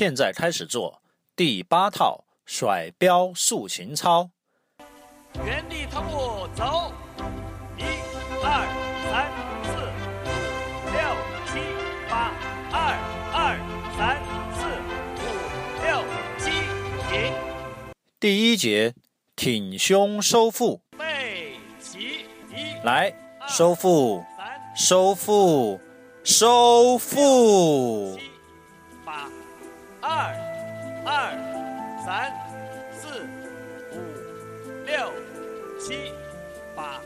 现在开始做第八套甩标塑形操。原地踏步走，一、二、三、四、五、六、七、八，二、二、三、四、五、六、七，停。第一节挺胸收腹，背起，一、来收腹，收腹，收腹。二、二、三、四、五、六、七、八。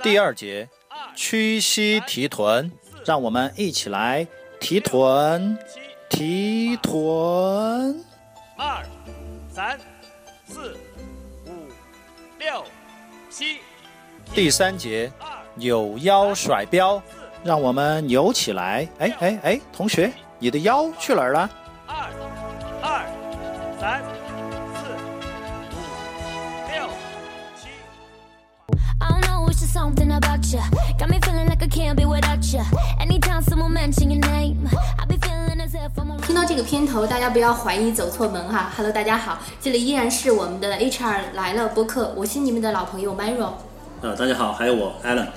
第二节屈膝提臀，让我们一起来提臀，提臀。二三四五六七第三节扭腰甩标，让我们扭起来。哎哎哎，同学，你的腰去哪儿了？三四五六七。I know, it's just something about you. Got me feeling like I can't be without you. Anytime someone mention your name, I be feeling as if I'm 听到这个片头，大家不要怀疑走错门哈。Hello，大家好，这里依然是我们的 HR 来了播客，我是你们的老朋友 Myro。呃，大家好，还有我 Alan。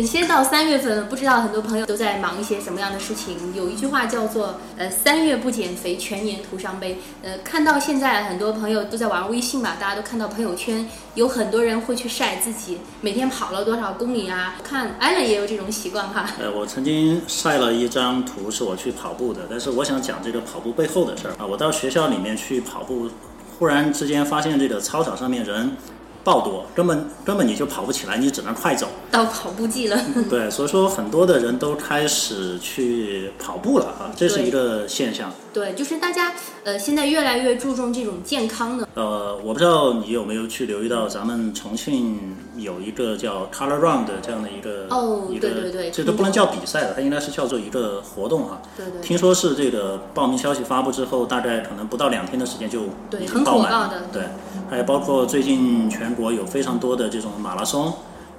先，到三月份，不知道很多朋友都在忙一些什么样的事情。有一句话叫做“呃，三月不减肥，全年徒伤悲”。呃，看到现在很多朋友都在玩微信嘛，大家都看到朋友圈，有很多人会去晒自己每天跑了多少公里啊。看 Allen 也有这种习惯哈。呃，我曾经晒了一张图，是我去跑步的，但是我想讲这个跑步背后的事儿啊。我到学校里面去跑步，忽然之间发现这个操场上面人爆多，根本根本你就跑不起来，你只能快走。到跑步季了，对，所以说很多的人都开始去跑步了啊，这是一个现象。对，就是大家呃现在越来越注重这种健康的。呃，我不知道你有没有去留意到，咱们重庆有一个叫 Color Run 的这样的一个哦一个，对对对这都不能叫比赛了，它应该是叫做一个活动哈、对对听说是这个报名消息发布之后，大概可能不到两天的时间就已经对很爆满了。火爆的对，还有包括最近全国有非常多的这种马拉松，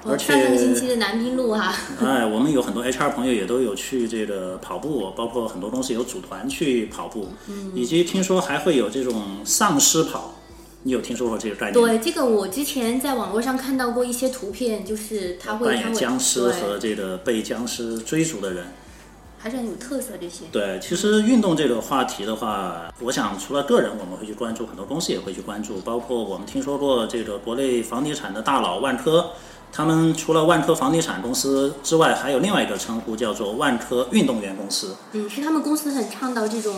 而且上个星期的南滨路哈、哎，我们有很多 HR 朋友也都有去这个跑步，包括很多公司有组团去跑步，嗯以及听说还会有这种丧尸跑，你有听说过这个概念？对，这个我之前在网络上看到过一些图片，就是他会扮演僵尸和，这个被僵尸追逐的人。还是很有特色这些。对，其实运动这个话题的话，我想除了个人我们会去关注，很多公司也会去关注，包括我们听说过这个国内房地产的大佬万科，他们除了万科房地产公司之外，还有另外一个称呼叫做万科运动员公司。嗯，是他们公司很倡导这种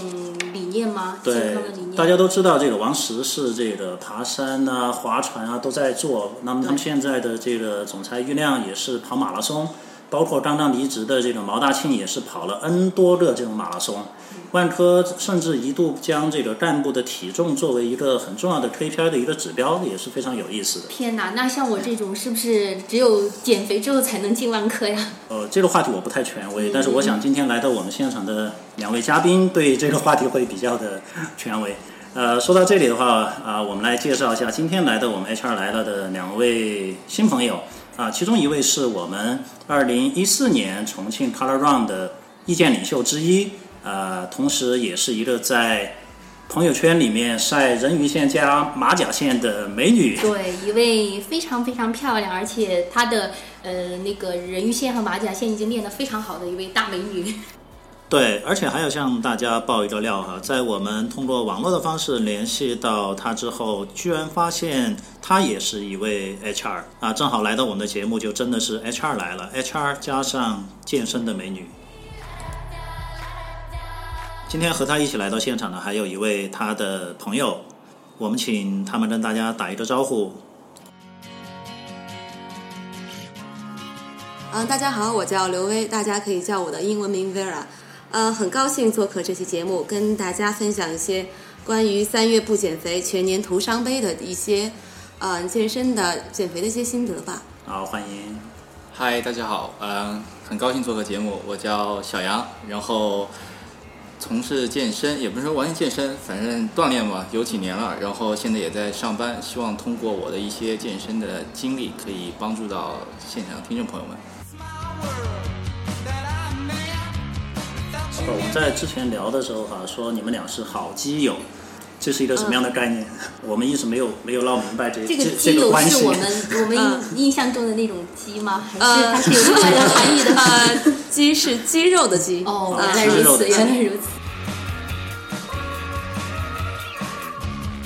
理念吗？对。大家都知道这个王石是这个爬山啊、划船啊都在做。那么他们现在的这个总裁郁亮也是跑马拉松，包括刚刚离职的这个毛大庆也是跑了 N 多个这种马拉松。万科甚至一度将这个干部的体重作为一个很重要的 KPI 的一个指标，也是非常有意思的。天哪，那像我这种是不是只有减肥之后才能进万科呀？呃，这个话题我不太权威，但是我想今天来到我们现场的两位嘉宾对这个话题会比较的权威。呃，说到这里的话，啊、我们来介绍一下今天来的我们 HR 来了的两位新朋友啊、其中一位是我们二零一四年重庆 Color Run 的意见领袖之一，呃，同时也是一个在朋友圈里面晒人鱼线加马甲线的美女。对，一位非常非常漂亮，而且她的呃那个人鱼线和马甲线已经练得非常好的一位大美女。对，而且还要向大家爆一个料哈，在我们通过网络的方式联系到他之后，居然发现他也是一位 HR 啊，正好来到我们的节目，就真的是 HR 来了，HR 加上健身的美女。今天和他一起来到现场的还有一位他的朋友，我们请他们跟大家打一个招呼。嗯，大家好，我叫刘威，大家可以叫我的英文名 Vera。呃，很高兴做客这期节目，跟大家分享一些关于三月不减肥，全年徒伤悲的一些呃健身的减肥的一些心得吧。好，欢迎。嗨，大家好，嗯、很高兴做客节目，我叫小杨，然后从事健身，也不是说完全健身，反正锻炼嘛，有几年了，然后现在也在上班，希望通过我的一些健身的经历，可以帮助到现场听众朋友们。我们在之前聊的时候哈、说你们俩是好基友，这是一个什么样的概念？我们一直没有没有闹明白这这个这基友个关系。是我们我们印印象中的那种鸡吗？还是呃它是有另外的含义的？呃，鸡是鸡肉的鸡。哦，呃原来如此，原来如此。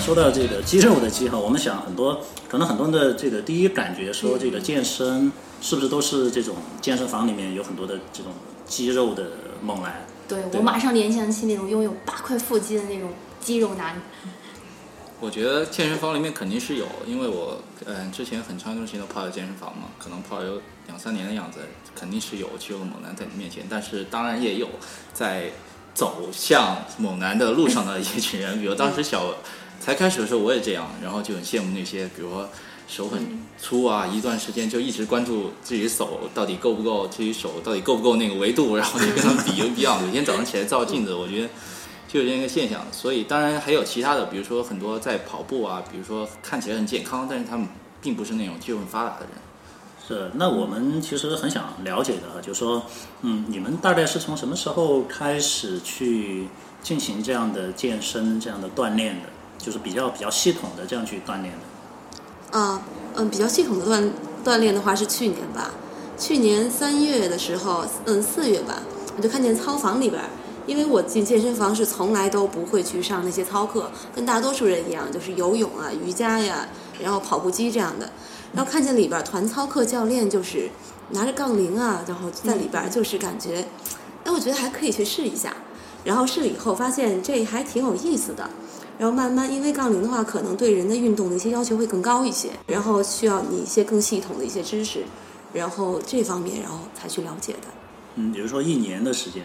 说到这个肌肉的肌哈，我们想很多可能很多人的这个第一感觉说这个健身是不是都是这种健身房里面有很多的这种肌肉的猛男？对对我马上联想起那种拥有八块腹肌的那种肌肉男。我觉得健身房里面肯定是有，因为我嗯之前很长一段时间都泡在健身房嘛，可能泡了有两三年的样子，肯定是有肌肉猛男在你面前，但是当然也有在走向猛男的路上的一群人，比如当时小才开始的时候我也这样，然后就很羡慕那些，比如说手很粗啊，一段时间就一直关注自己手到底够不够，自己手到底够不够那个维度，然后就跟他们比一比啊，每天早上起来照镜子，我觉得。就有这样一个现象，所以当然还有其他的，比如说很多在跑步啊，比如说看起来很健康，但是他们并不是那种肌肉很发达的人。是，那我们其实很想了解的哈，就是说，嗯，你们大概是从什么时候开始去进行这样的健身、这样的锻炼的？就是比较比较系统的这样去锻炼的。啊，嗯，比较系统的锻锻炼的话是去年吧，去年三月的时候，嗯，四月吧，我就看见操房里边儿，因为我进健身房是从来都不会去上那些操课，跟大多数人一样，就是游泳啊、瑜伽呀，然后跑步机这样的，然后看见里边团操课教练就是拿着杠铃啊，然后在里边就是感觉，哎，我觉得还可以去试一下，然后试了以后发现这还挺有意思的。然后慢慢，因为杠铃的话，可能对人的运动的一些要求会更高一些，然后需要你一些更系统的一些知识，然后这方面，然后才去了解的。嗯，比如说一年的时间，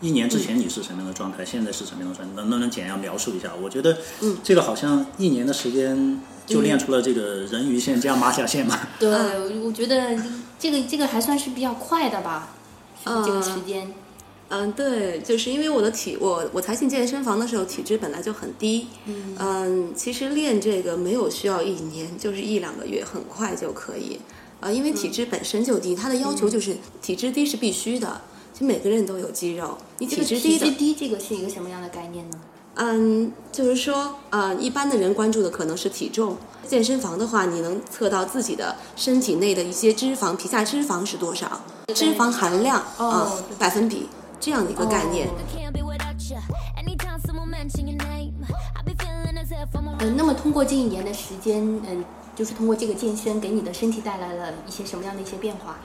一年之前你是什么样的状态，现在是什么样的状态，能不能简要描述一下？我觉得，嗯，这个好像一年的时间就练出了这个人鱼线加马甲线嘛。对，我觉得这个这个还算是比较快的吧，嗯这个时间。嗯，对，就是因为我的体，我我才进健身房的时候体脂本来就很低，嗯其实练这个没有需要一年，就是一两个月，很快就可以。呃，因为体脂本身就低，它的要求就是体脂低是必须的，就每个人都有肌肉，你这个体脂低的体脂低这个是一个什么样的概念呢？嗯，就是说，呃，一般的人关注的可能是体重。健身房的话，你能测到自己的身体内的一些脂肪，皮下脂肪是多少，脂肪含量啊、哦百分比这样的一个概念。嗯，那么通过近一年的时间，嗯，就是通过这个健身，给你的身体带来了一些什么样的一些变化？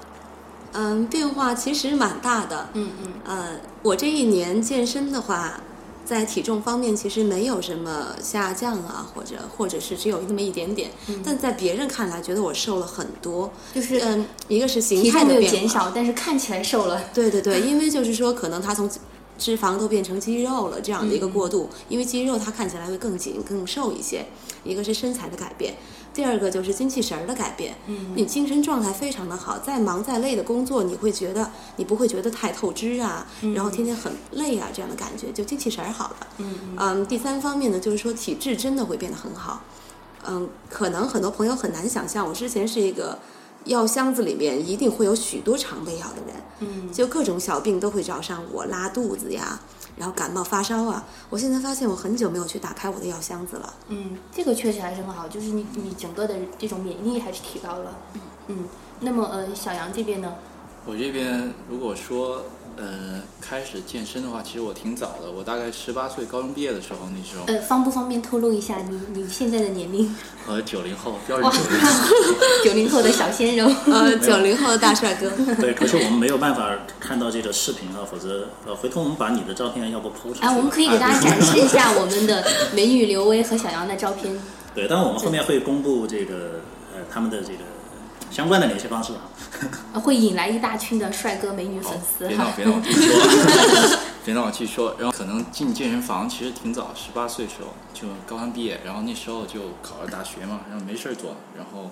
嗯，变化其实蛮大的。嗯嗯，呃，我这一年健身的话，在体重方面其实没有什么下降啊，或者或者是只有那么一点点，但在别人看来，觉得我瘦了很多。就是嗯，一个是形态没有减少，但是看起来瘦了。对对对，因为就是说，可能它从脂肪都变成肌肉了这样的一个过渡，因为肌肉它看起来会更紧、更瘦一些。一个是身材的改变，第二个就是精气神儿的改变。嗯，你精神状态非常的好，再忙再累的工作，你会觉得你不会觉得太透支啊，然后天天很累啊这样的感觉，就精气神儿好了。嗯嗯，第三方面呢，就是说体质真的会变得很好。嗯，可能很多朋友很难想象，我之前是一个药箱子里面一定会有许多常备药的人，嗯，就各种小病都会找上我，拉肚子呀，然后感冒发烧啊。我现在发现我很久没有去打开我的药箱子了。嗯，这个确实还是很好，就是你你整个的这种免疫力还是提高了。嗯，那么呃，小杨这边呢？我这边如果说呃开始健身的话，其实我挺早的，我大概十八岁高中毕业的时候，那时候呃，方不方便透露一下你你现在的年龄？呃九零后，标准哇九零后。九零后的小鲜肉。呃，九零后的大帅哥。对，可是我们没有办法看到这个视频啊，否则呃，回头我们把你的照片要不抛出来。啊，我们可以给大家展示一下我们的美女刘薇和小杨的照片。对，当然我们后面会公布这个呃他们的这个相关的联系方式啊。呃会引来一大群的帅哥美女粉丝别闹。别闹，我继续说，别闹，我继续说。然后可能进健身房其实挺早，十八岁时候就高三毕业，然后那时候就考了大学嘛，然后没事儿做，然后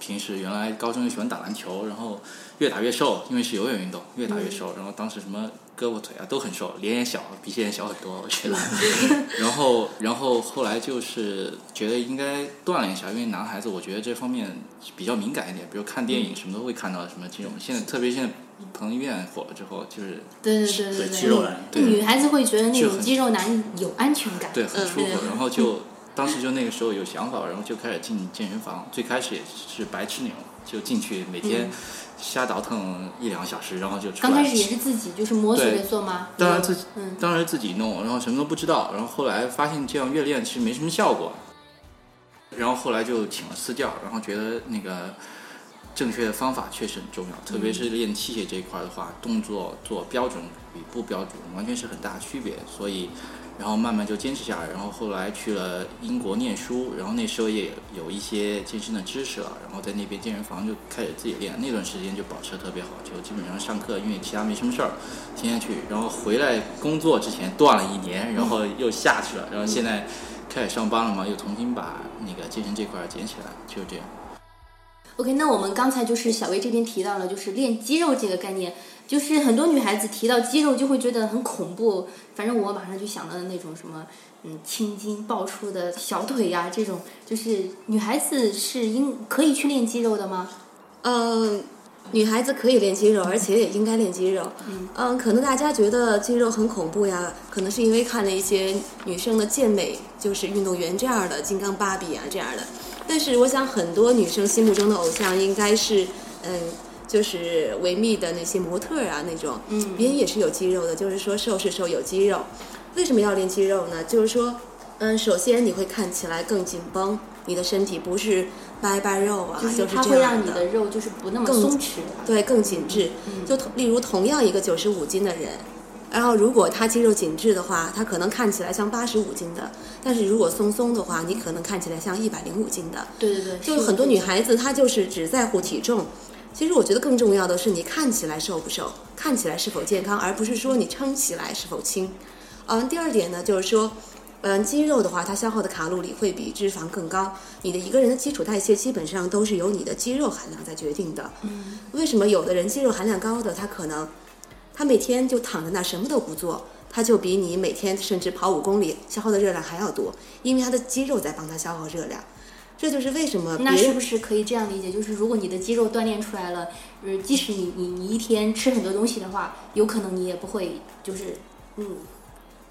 平时原来高中就喜欢打篮球，然后越打越瘦，因为是有氧运动，越打越瘦。然后当时什么胳膊腿啊都很瘦，脸也小，比现在小很多，我觉得。然 后然后后来就是觉得应该锻炼一下，因为男孩子我觉得这方面比较敏感一点，比如看电影什么都会看到什么这种。现在特别现在彭于晏火了之后，就是对对对对对肌肉男对女孩子会觉得那种肌肉男有安全感。对很舒服，然后就当时就那个时候有想法，然后就开始进健身房。最开始也是白痴那种，就进去每天瞎倒腾一两个小时，然后就出来。刚开始也是自己就是摸索着做吗？当然自己嗯，当然自己弄，然后什么都不知道，然后后来发现这样越练其实没什么效果，然后后来就请了私教，然后觉得那个正确的方法确实很重要，特别是练器械这一块的话，动作做标准与不标准完全是很大区别，所以然后慢慢就坚持下来，然后后来去了英国念书，然后那时候也有一些健身的知识了，然后在那边健身房就开始自己练，那段时间就保持得特别好，就基本上上课因为其他没什么事儿，天天去，然后回来工作之前断了一年，然后又下去了，然后现在开始上班了嘛，又重新把那个健身这块儿捡起来，就是这样。OK，那我们刚才就是小薇这边提到了，就是练肌肉这个概念，就是很多女孩子提到肌肉就会觉得很恐怖。反正我马上就想到了那种什么，嗯，青筋爆出的小腿呀、这种，就是女孩子是应可以去练肌肉的吗？嗯，女孩子可以练肌肉，而且也应该练肌肉。嗯，可能大家觉得肌肉很恐怖呀，可能是因为看了一些女生的健美，就是运动员这样的，金刚芭比啊这样的。但是我想，很多女生心目中的偶像应该是，嗯，就是维密的那些模特儿啊那种，嗯别人也是有肌肉的，就是说瘦是瘦有肌肉。为什么要练肌肉呢？就是说，嗯，首先你会看起来更紧绷，你的身体不是掰掰肉啊，就是它会让你的肉就是不那么松弛。对，更紧致。就同例如同样一个九十五斤的人，然后如果他肌肉紧致的话，他可能看起来像八十五斤的；但是如果松松的话，你可能看起来像一百零五斤的。对对对，就是很多女孩子她就是只在乎体重，其实我觉得更重要的是你看起来瘦不瘦，看起来是否健康，而不是说你撑起来是否轻。嗯，第二点呢，就是说。嗯，肌肉的话，它消耗的卡路里会比脂肪更高。你的一个人的基础代谢基本上都是由你的肌肉含量在决定的。嗯，为什么有的人肌肉含量高的，他可能他每天就躺在那儿什么都不做，他就比你每天甚至跑五公里消耗的热量还要多，因为他的肌肉在帮他消耗热量。这就是为什么那是不是可以这样理解？就是如果你的肌肉锻炼出来了，呃，即使你你你一天吃很多东西的话，有可能你也不会就是嗯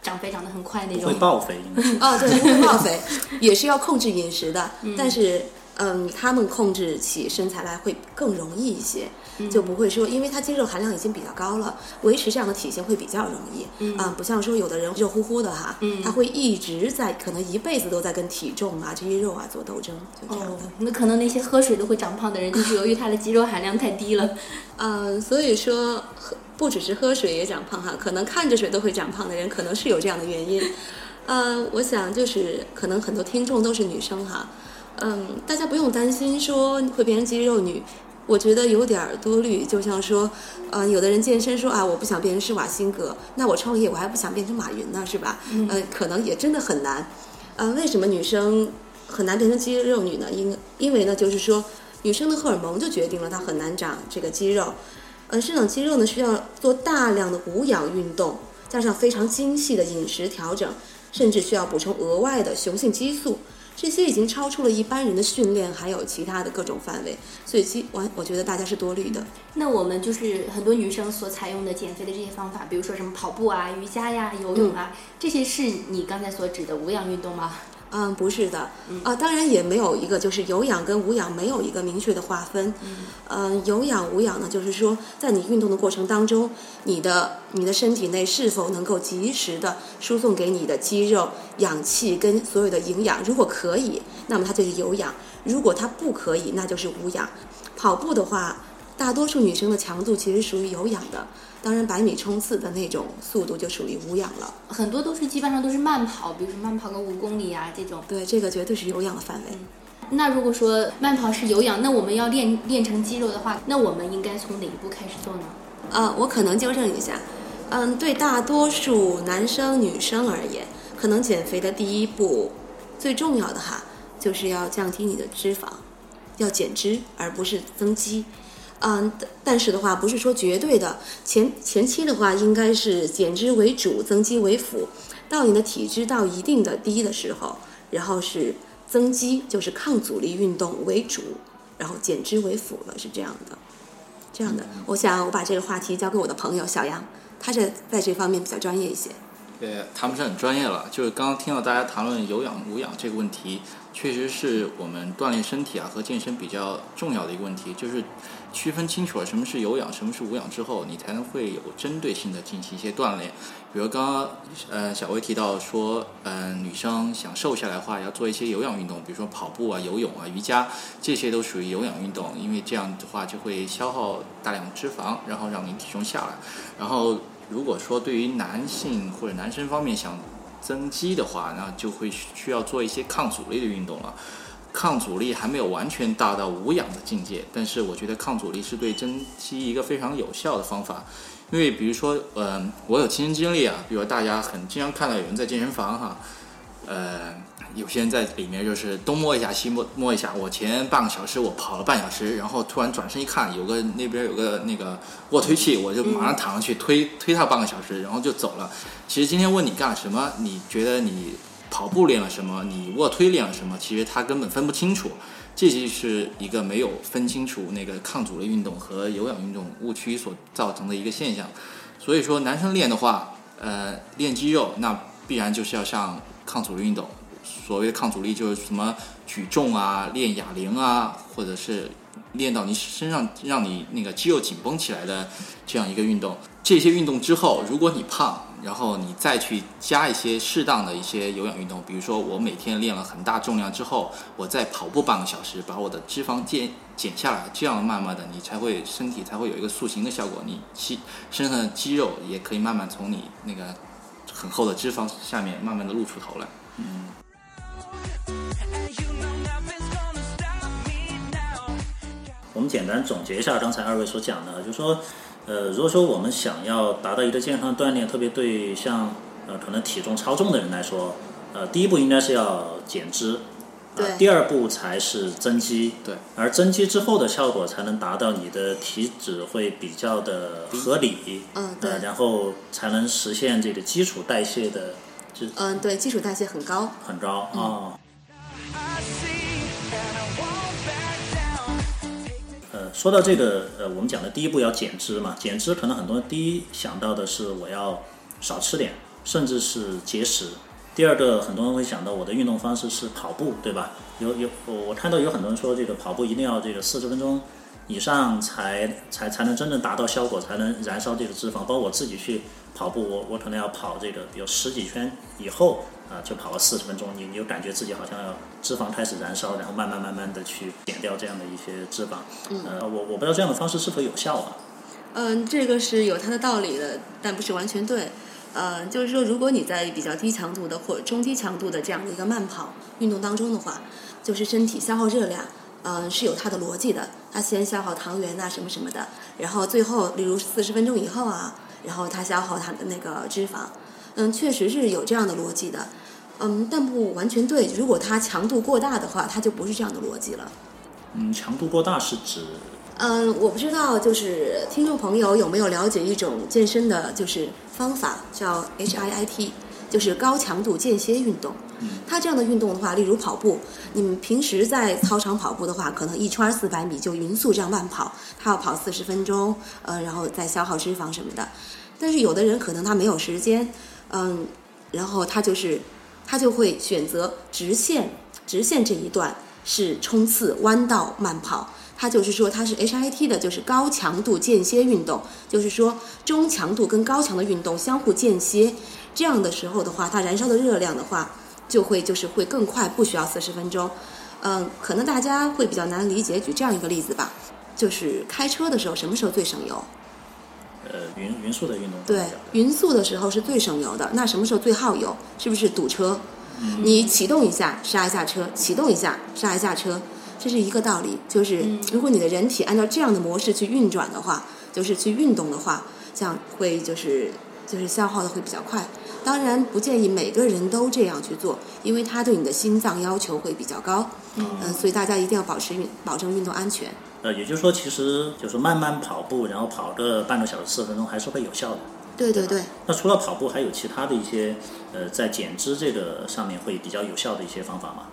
长肥长得很快那种。会报肥。哦，对，不会爆肥，也是要控制饮食的。但是，嗯，他们控制起身材来会更容易一些，就不会说，因为他肌肉含量已经比较高了，维持这样的体型会比较容易。嗯啊，不像说有的人热乎乎的哈，嗯他会一直在，可能一辈子都在跟体重啊、这些肉啊做斗争，就这样哦的。，那可能那些喝水都会长胖的人，就是由于他的肌肉含量太低了。嗯，所以说喝不只是喝水也长胖哈，可能看着水都会长胖的人，可能是有这样的原因。呃，我想就是可能很多听众都是女生哈，嗯，大家不用担心说会变成肌肉女，我觉得有点儿多虑。就像说，呃，有的人健身说啊，我不想变成施瓦辛格，那我创业我还不想变成马云呢，是吧？嗯、呃，可能也真的很难。呃，为什么女生很难变成肌肉女呢？因因为呢，就是说女生的荷尔蒙就决定了她很难长这个肌肉。呃，生长肌肉呢，需要做大量的无氧运动，加上非常精细的饮食调整，甚至需要补充额外的雄性激素。这些已经超出了一般人的训练，还有其他的各种范围，所以其我，我觉得大家是多虑的。那我们就是很多女生所采用的减肥的这些方法，比如说什么跑步啊、瑜伽呀、游泳啊，这些是你刚才所指的无氧运动吗？嗯，不是的，啊，当然也没有一个就是有氧跟无氧没有一个明确的划分。嗯，有氧无氧呢，就是说在你运动的过程当中，你的你的身体内是否能够及时的输送给你的肌肉氧气跟所有的营养，如果可以，那么它就是有氧；如果它不可以，那就是无氧。跑步的话，大多数女生的强度其实属于有氧的，当然百米冲刺的那种速度就属于无氧了。很多都是基本上都是慢跑，比如说慢跑个五公里啊这种。对，这个绝对是有氧的范围。那如果说慢跑是有氧，那我们要练练成肌肉的话，那我们应该从哪一步开始做呢？呃，我可能纠正一下，嗯，对大多数男生女生而言，可能减肥的第一步最重要的哈，就是要降低你的脂肪，要减脂而不是增肌。嗯，但但是的话，不是说绝对的，前前期的话应该是减脂为主，增肌为辅。到你的体脂到一定的低的时候，然后是增肌，就是抗阻力运动为主，然后减脂为辅了，是这样的。这样的。我想我把这个话题交给我的朋友小杨，他是在这方面比较专业一些。对，谈不上很专业了。就是刚刚听到大家谈论有氧无氧这个问题，确实是我们锻炼身体啊和健身比较重要的一个问题。就是区分清楚了什么是有氧，什么是无氧之后，你才能会有针对性的进行一些锻炼。比如刚刚呃小薇提到说，嗯、女生想瘦下来的话，要做一些有氧运动，比如说跑步啊、游泳啊、瑜伽，这些都属于有氧运动，因为这样的话就会消耗大量脂肪，然后让你体重下来。然后如果说对于男性或者男生方面想增肌的话，那就会需要做一些抗阻力的运动了。抗阻力还没有完全达到无氧的境界，但是我觉得抗阻力是对增肌一个非常有效的方法。因为比如说，嗯、我有亲身经历啊，比如大家很经常看到有人在健身房哈，呃，有些人在里面就是东摸一下西摸摸一下。我前半个小时我跑了半小时，然后突然转身一看，有个那边有个那个卧推器，我就马上躺上去推、推他半个小时，然后就走了。其实今天问你干了什么，你觉得你跑步练了什么，你卧推练了什么，其实他根本分不清楚。这就是一个没有分清楚那个抗阻力运动和有氧运动误区所造成的一个现象。所以说，男生练的话，呃，练肌肉那必然就是要上抗阻力运动。所谓的抗阻力就是什么举重啊、练哑铃啊，或者是练到你身上让你那个肌肉紧绷起来的这样一个运动。这些运动之后，如果你胖，然后你再去加一些适当的一些有氧运动，比如说我每天练了很大重量之后，我再跑步半个小时，把我的脂肪减减下来，这样慢慢的你才会身体才会有一个塑形的效果，你肌身上的肌肉也可以慢慢从你那个很厚的脂肪下面慢慢的露出头来。嗯我们简单总结一下刚才二位所讲的，就是说，呃，如果说我们想要达到一个健康锻炼，特别对像呃可能体重超重的人来说，呃，第一步应该是要减脂，对。呃第二步才是增肌，对，而增肌之后的效果才能达到你的体脂会比较的合理，嗯对。呃，然后才能实现这个基础代谢的就嗯，对，基础代谢很高。很高啊。呃，说到这个，呃，我们讲的第一步要减脂嘛，减脂可能很多人第一想到的是我要少吃点，甚至是节食。第二个，很多人会想到我的运动方式是跑步，对吧？有有，我看到有很多人说这个跑步一定要这个四十分钟以上才才才能真正达到效果，才能燃烧这个脂肪。包括我自己去跑步，我我可能要跑这个，比如十几圈以后啊、就跑了四十分钟，你你就感觉自己好像要脂肪开始燃烧，然后慢慢慢慢的去减掉这样的一些脂肪。呃，我我不知道这样的方式是否有效啊？嗯，这个是有它的道理的，但不是完全对。呃，就是说，如果你在比较低强度的或者中低强度的这样的一个慢跑运动当中的话，就是身体消耗热量，嗯、是有它的逻辑的。它先消耗糖原呐、什么什么的，然后最后，例如四十分钟以后啊，然后它消耗它的那个脂肪，嗯，确实是有这样的逻辑的。嗯，但不完全对。如果它强度过大的话，它就不是这样的逻辑了。嗯，强度过大是指嗯，我不知道，就是听众朋友有没有了解一种健身的，就是方法叫 HIIT，就是高强度间歇运动。它这样的运动的话，例如跑步，你们平时在操场跑步的话，可能一圈四百米就匀速这样慢跑，它要跑四十分钟，呃，然后再消耗脂肪什么的。但是有的人可能他没有时间，嗯，然后他就是他就会选择直线，直线这一段是冲刺弯道慢跑。它就是说它是 HIT 的，就是高强度间歇运动，就是说中强度跟高强的运动相互间歇，这样的时候的话，它燃烧的热量的话就会就是会更快，不需要四十分钟。嗯，可能大家会比较难理解，举这样一个例子吧，就是开车的时候什么时候最省油？呃匀匀速的运动。对，匀速的时候是最省油的。那什么时候最耗油？是不是堵车？你启动一下，刹一下车；启动一下，刹一下车，这是一个道理。就是如果你的人体按照这样的模式去运转的话，就是去运动的话，这样会就是就是消耗的会比较快。当然不建议每个人都这样去做，因为它对你的心脏要求会比较高。嗯、所以大家一定要保持运，保证运动安全。呃，也就是说，其实就是慢慢跑步，然后跑个半个小时、四十分钟，还是会有效的。对对对。那除了跑步，还有其他的一些呃，在减脂这个上面会比较有效的一些方法吗？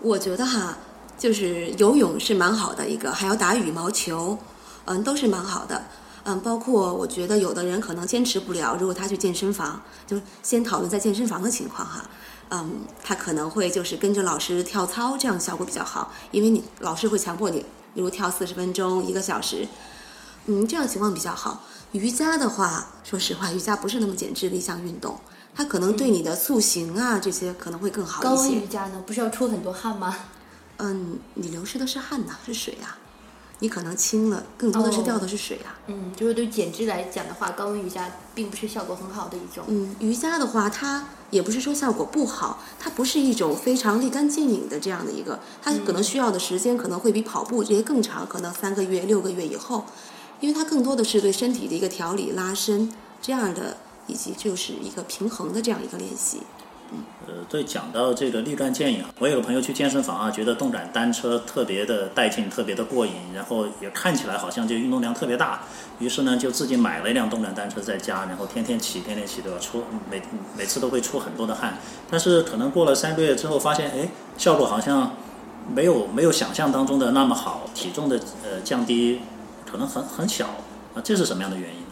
我觉得哈，就是游泳是蛮好的一个，还有打羽毛球。嗯，都是蛮好的。嗯，包括我觉得有的人可能坚持不了，如果他去健身房，就先讨论在健身房的情况哈。嗯，他可能会就是跟着老师跳操，这样效果比较好，因为你老师会强迫你，比如跳四十分钟、一个小时，嗯，这样情况比较好。瑜伽的话，说实话，瑜伽不是那么减脂的一项运动，它可能对你的塑形啊这些可能会更好一些高温。瑜伽呢，不是要出很多汗吗？嗯，你流失的是汗呐，是水呀、你可能轻了，更多的是哦掉的是水啊。嗯，就是对减脂来讲的话，高温瑜伽并不是效果很好的一种。嗯，瑜伽的话，它也不是说效果不好，它不是一种非常立竿见影的这样的一个，它可能需要的时间可能会比跑步这些更长，可能三个月、六个月以后，因为它更多的是对身体的一个调理、拉伸这样的，以及就是一个平衡的这样一个练习。呃，对，讲到这个立竿见影，我有个朋友去健身房啊，觉得动感单车特别的带劲，特别的过瘾，然后也看起来好像就运动量特别大，于是呢就自己买了一辆动感单车在家，然后天天骑，天天骑，对吧？出每每次都会出很多的汗，但是可能过了三个月之后，发现哎，效果好像没有没有想象当中的那么好，体重的呃降低可能很很小啊，这是什么样的原因呢？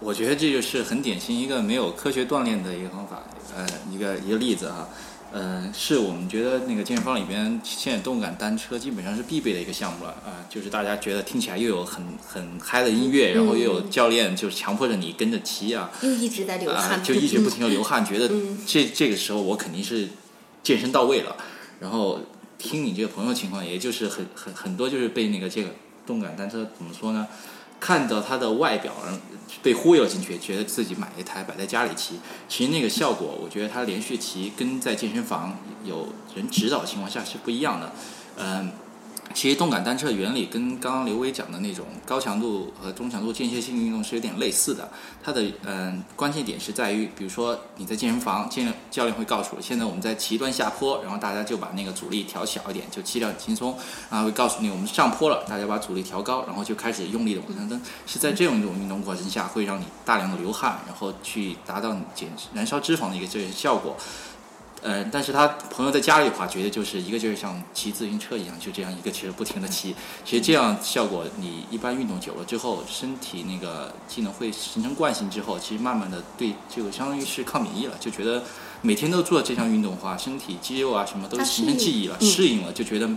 我觉得这就是很典型一个没有科学锻炼的一个方法，呃，一个一个例子哈，呃，是我们觉得那个健身房里边现在动感单车基本上是必备的一个项目了啊、就是大家觉得听起来又有很很嗨的音乐，然后又有教练就是强迫着你跟着骑啊，又一直在流啊、汗，就一直不停的流汗，觉得嗯这这个时候我肯定是健身到位了。然后听你这个朋友情况，也就是很很很多就是被那个这个动感单车怎么说呢？看到它的外表，被忽悠进去，觉得自己买一台摆在家里骑。其实那个效果，我觉得它连续骑跟在健身房有人指导情况下是不一样的。嗯，其实动感单车原理跟刚刚刘威讲的那种高强度和中强度间歇性运动是有点类似的。它的嗯关键点是在于，比如说你在健身房，健教练会告诉你，现在我们在骑一段下坡，然后大家就把那个阻力调小一点，就骑得很轻松。然后会告诉你我们上坡了，大家把阻力调高，然后就开始用力的往上蹬。是在这种一种运动过程下，会让你大量的流汗，然后去达到你减燃烧脂肪的一个这个效果。呃，但是他朋友在家里的话，觉得就是一个就是像骑自行车一样，就这样一个其实不停的骑，其实这样效果你一般运动久了之后，身体那个技能会形成惯性之后，其实慢慢的对这个相当于是抗免疫了，就觉得每天都做这项运动的话，身体肌肉啊什么都它形成记忆了，嗯适应了，就觉得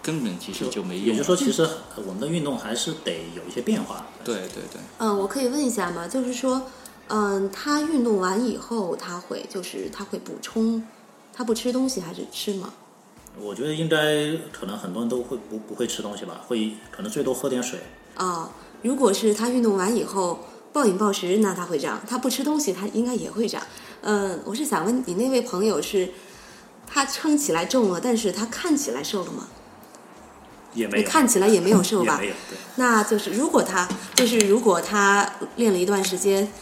根本其实就没用。也就是说，其实呃我们的运动还是得有一些变化。对对对。嗯，我可以问一下吗？就是说，嗯，他运动完以后，他会就是他会补充，他不吃东西还是吃吗？我觉得应该可能很多人都会不不会吃东西吧，会可能最多喝点水。啊、如果是他运动完以后暴饮暴食，那他会长；他不吃东西，他应该也会长。嗯，我是想问你那位朋友是，他称起来重了，但是他看起来瘦了吗？也没有，看起来也没有瘦吧 也？没有，对。那就是如果他就是如果他练了一段时间，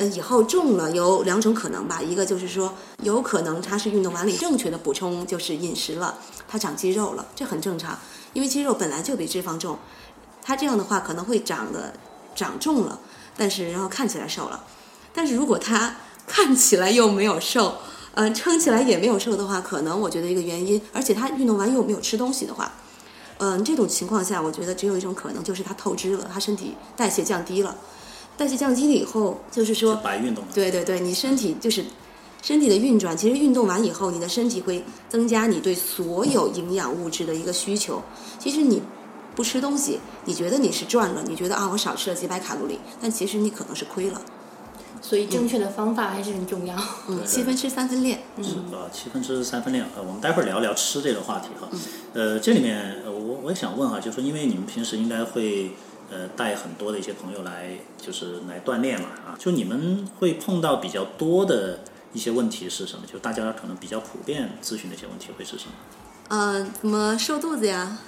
呃，以后重了有两种可能吧，一个就是说有可能他是运动完了正确的补充就是饮食了，他长肌肉了，这很正常，因为肌肉本来就比脂肪重，他这样的话可能会长的长重了，但是然后看起来瘦了，但是如果他 看起来又没有瘦。嗯，撑起来也没有瘦的话，可能我觉得一个原因，而且他运动完又没有吃东西的话，嗯，这种情况下，我觉得只有一种可能，就是他透支了，他身体代谢降低了。代谢降低了以后，就是说是，白运动的。对对对，你身体就是身体的运转，其实运动完以后，你的身体会增加你对所有营养物质的一个需求。其实你不吃东西，你觉得你是赚了，你觉得啊我少吃了几百卡路里，但其实你可能是亏了。所以正确的方法还是很重要。嗯，七分吃三分练。是啊，七分吃三分练。呃，我们待会儿聊聊吃这个话题哈。呃，这里面呃，我我也想问哈，就是说，因为你们平时应该会呃带很多的一些朋友来，就是来锻炼嘛啊，就你们会碰到比较多的一些问题是什么？就大家可能比较普遍咨询的一些问题会是什么？嗯，怎么瘦肚子呀？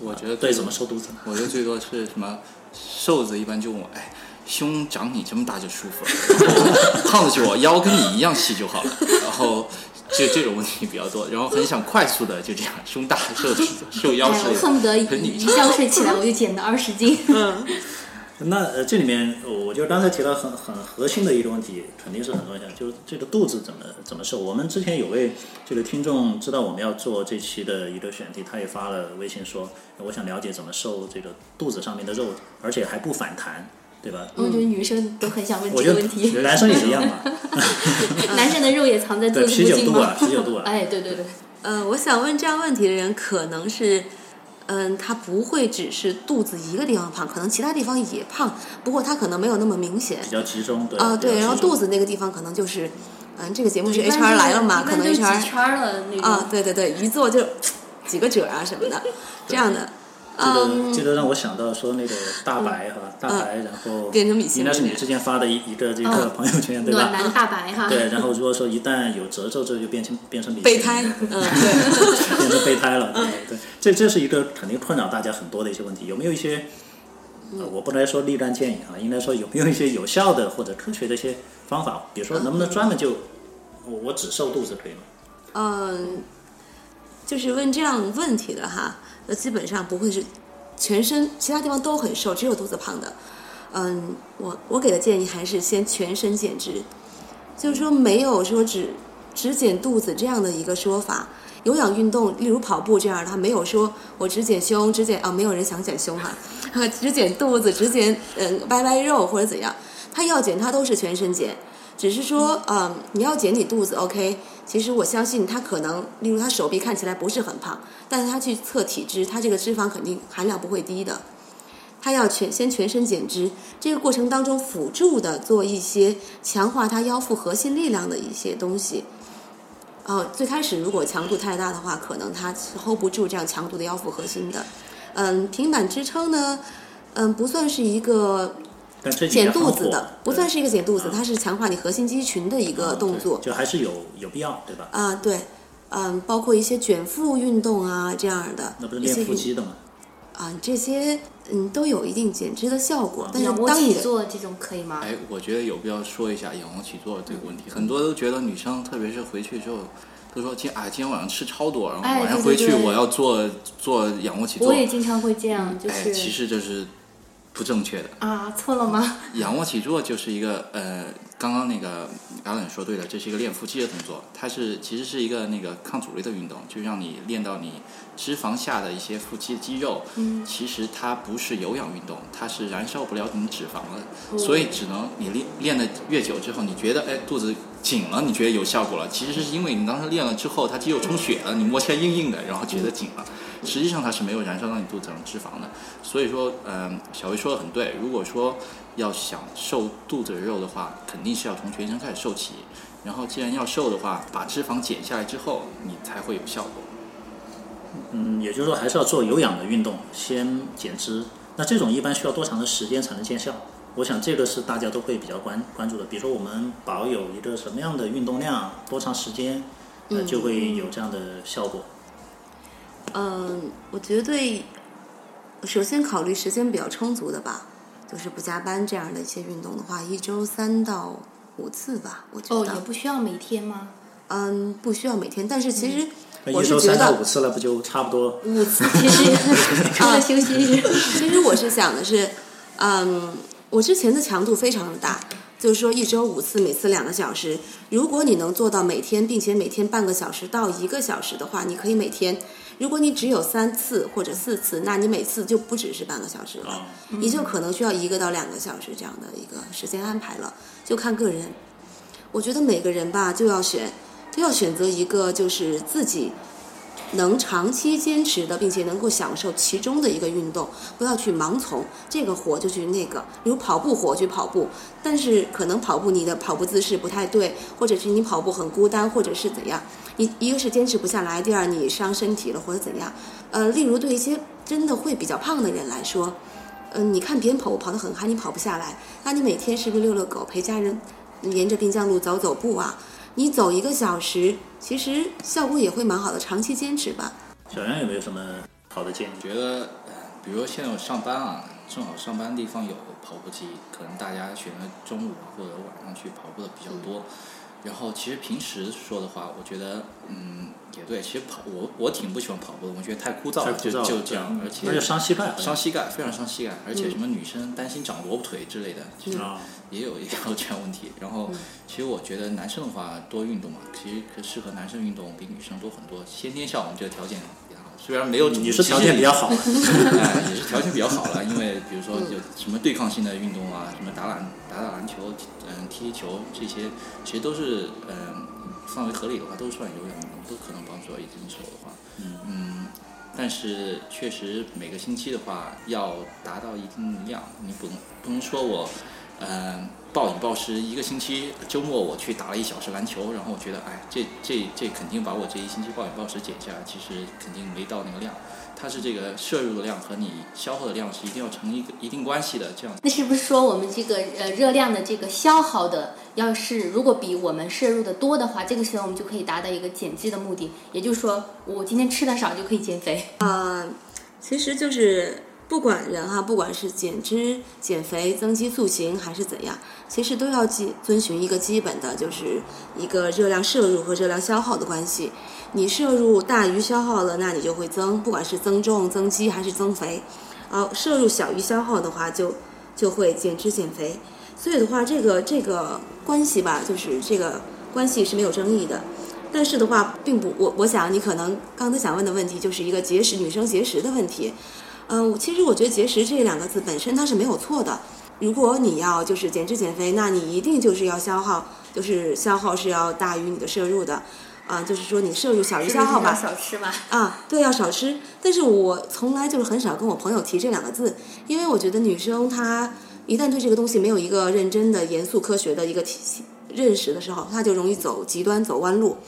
我觉得对，怎么瘦肚子呢？我觉得最多是什么？瘦子一般就问我，哎，胸长你这么大就舒服了，胖子就我腰跟你一样细就好了，然后就这种问题比较多，然后很想快速的就这样胸大瘦瘦腰哎，之类的，我恨不得一觉睡起来我就减了二十斤。嗯 那呃，这里面我我就刚才提到很很核心的一个问题，肯定是很多人想，就是这个肚子怎么怎么瘦。我们之前有位这个听众知道我们要做这期的一个选题，他也发了微信说，我想了解怎么瘦这个肚子上面的肉，而且还不反弹，对吧？我觉得女生都很想问我觉得这个问题。男生也一样嘛，男生的肉也藏在肚子附近啤酒肚啊吗？，啤酒肚啊，哎，对对对，呃，我想问这样问题的人，可能是，嗯，他不会只是肚子一个地方胖，可能其他地方也胖，不过他可能没有那么明显。比较集中，对啊、对，然后肚子子那个地方可能就是，嗯，这个节目是 HR 来了嘛，可能就几 HR 圈儿了那种。啊，对对对，一做就几个褶啊什么的，这样的，这个嗯，这个让我想到说那个大白哈，大白，然后变成米线应该是你之前发的一一个这个嗯朋友圈，对吧？暖男大白哈。对，然后如果说一旦有褶皱，这就变成变成米线备胎，嗯，对。变成备胎了。对对，这这是一个肯定困扰大家很多的一些问题。有没有一些，呃我不能说立竿见影啊，应该说有没有一些有效的或者科学的一些方法？比如说，能不能专门就我我只瘦肚子可以吗？嗯，就是问这样问题的哈，那，基本上不会是全身其他地方都很瘦，只有肚子胖的。嗯，我我给的建议还是先全身减脂，就是说没有说只只减肚子这样的一个说法。有氧运动，例如跑步这样的，它没有说我只减胸，只减啊，没有人想减胸哈、只减肚子，只减嗯掰掰肉或者怎样，它要减它都是全身减，只是说嗯你要减你肚子 OK，其实我相信他可能，例如他手臂看起来不是很胖，但是他去测体脂，他这个脂肪肯定含量不会低的。他要全先全身减脂，这个过程当中辅助的做一些强化他腰腹核心力量的一些东西。哦，最开始如果强度太大的话，可能他是 hold 不住这样强度的腰腹核心的。嗯，平板支撑呢，嗯，不算是一个但这减肚子的，不算是一个减肚子，它是强化你核心肌群的一个动作。就还是有有必要，对吧？啊，对，嗯，包括一些卷腹运动啊这样的那不是练一些运腹肌的吗？啊，这些嗯都有一定减脂的效果，但是当你做这种可以吗？哎，我觉得有必要说一下仰卧起坐这个问题。很多都觉得女生，特别是回去之后，都说今啊今天晚上吃超多，然后哎晚上回去我要做做仰卧起坐。我也经常会这样，就哎，是、其实这是不正确的。啊，错了吗？仰卧起坐就是一个呃，刚刚那个 Alan 说对了，这是一个练腹肌的动作，它是其实是一个那个抗阻力的运动，就让你练到你脂肪下的一些腹肌肌肉。嗯，其实它不是有氧运动，它是燃烧不了你脂肪的，哦所以只能你练练的越久之后，你觉得哎肚子紧了，你觉得有效果了，其实是因为你当时练了之后，它肌肉充血了，你摸起来硬硬的，然后觉得紧了。实际上它是没有燃烧到你肚子上的脂肪的，所以说，嗯、小薇说的很对。如果说要想瘦肚子的肉的话，肯定是要从全身开始瘦起。然后，既然要瘦的话，把脂肪减下来之后，你才会有效果。嗯，也就是说还是要做有氧的运动，先减脂。那这种一般需要多长的时间才能见效？我想这个是大家都会比较关关注的。比如说我们保有一个什么样的运动量，多长时间，呃，嗯就会有这样的效果。嗯，我绝对首先考虑时间比较充足的吧，就是不加班这样的一些运动的话，一周三到五次吧，我觉哦，得。也不需要每天吗？嗯，不需要每天，但是其实我是觉一周三到五，次了，不就差不多？五次其实 除了休息日，其实我是想的是，嗯，我之前的强度非常的大，就是说一周五次，每次两个小时。如果你能做到每天，并且每天半个小时到一个小时的话，你可以每天。如果你只有三次或者四次，那你每次就不只是半个小时了，啊，你就可能需要一个到两个小时这样的一个时间安排了，就看个人。我觉得每个人吧，就要选，就要选择一个就是自己能长期坚持的，并且能够享受其中的一个运动，不要去盲从这个火就去那个，比如跑步火去跑步，但是可能跑步你的跑步姿势不太对，或者是你跑步很孤单，或者是怎样，你一个是坚持不下来，第二你伤身体了或者怎样，呃，例如对一些真的会比较胖的人来说，嗯、你看别人跑步跑得很嗨，你跑不下来，那你每天是不是遛遛狗，陪家人沿着滨江路走走步啊？你走一个小时，其实效果也会蛮好的，长期坚持吧。小杨有没有什么好的建议？觉得，呃比如说现在我上班啊，正好上班地方有跑步机，可能大家选择中午或者晚上去跑步的比较多。然后其实平时说的话，我觉得嗯也对，其实跑我我挺不喜欢跑步的，我觉得太枯燥了，就就这样，而且而且伤膝盖，伤膝盖，非常伤膝盖，而且什么女生担心长萝卜腿之类的，其实啊，也有也有这样问题。然后，其实我觉得男生的话多运动嘛，其实可适合男生运动比女生多很多。先天像我们这个条件虽然没有你是条件比较好，哎，也是条件比较好了。因为 比如说有什么对抗性的运动啊，什么打篮打打篮球，嗯，踢球这些，其实都是嗯范围合理的话，都是算有氧运动，都可能帮助到一定手的话，嗯但是确实每个星期的话要达到一定量，你不能不能说我，嗯、暴饮暴食一个星期，周末我去打了一小时篮球，然后我觉得哎，这这这肯定把我这一星期暴饮暴食减下来，其实肯定没到那个量。它是这个摄入的量和你消耗的量是一定要成一个一定关系的，这样那是不是说我们这个呃热量的这个消耗的，要是如果比我们摄入的多的话，这个时候我们就可以达到一个减脂的目的。也就是说，我今天吃的少就可以减肥。啊、其实就是不管人哈，不管是减脂、减肥、增肌塑形还是怎样，其实都要基遵循一个基本的，就是一个热量摄入和热量消耗的关系。你摄入大于消耗了，那你就会增，不管是增重、增肌还是增肥。啊，摄入小于消耗的话，就就会减脂减肥。所以的话，这个这个关系吧，就是这个关系是没有争议的。但是的话，并不，我我想你可能刚才想问的问题就是一个节食，女生节食的问题。嗯，其实我觉得节食这两个字本身它是没有错的。如果你要就是减脂减肥，那你一定就是要消耗，就是消耗是要大于你的摄入的。啊，就是说你摄入小于消耗吧。少吃嘛。啊，对，要少吃。但是我从来就是很少跟我朋友提这两个字，因为我觉得女生她一旦对这个东西没有一个认真的、严肃、科学的一个体系认识的时候，她就容易走极端、走弯路。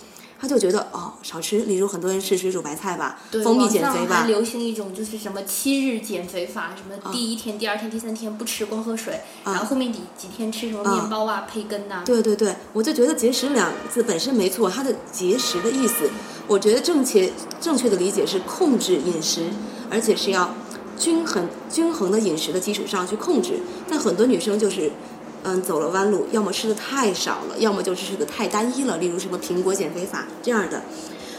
她就觉得哦，少吃，例如很多人吃水煮白菜吧，对，蜂蜜减肥吧。还，流行一种就是什么七日减肥法，什么啊第一天、第二天、第三天不吃，光喝水，然后后面几几天吃什么面包啊、培根呐、对对对，我就觉得节食两个字本身没错，它的节食的意思，我觉得正确正确的理解是控制饮食，而且是要均衡均衡的饮食的基础上去控制。但很多女生就是，嗯，走了弯路，要么吃的太少了，要么就是吃的太单一了，例如什么苹果减肥法这样的。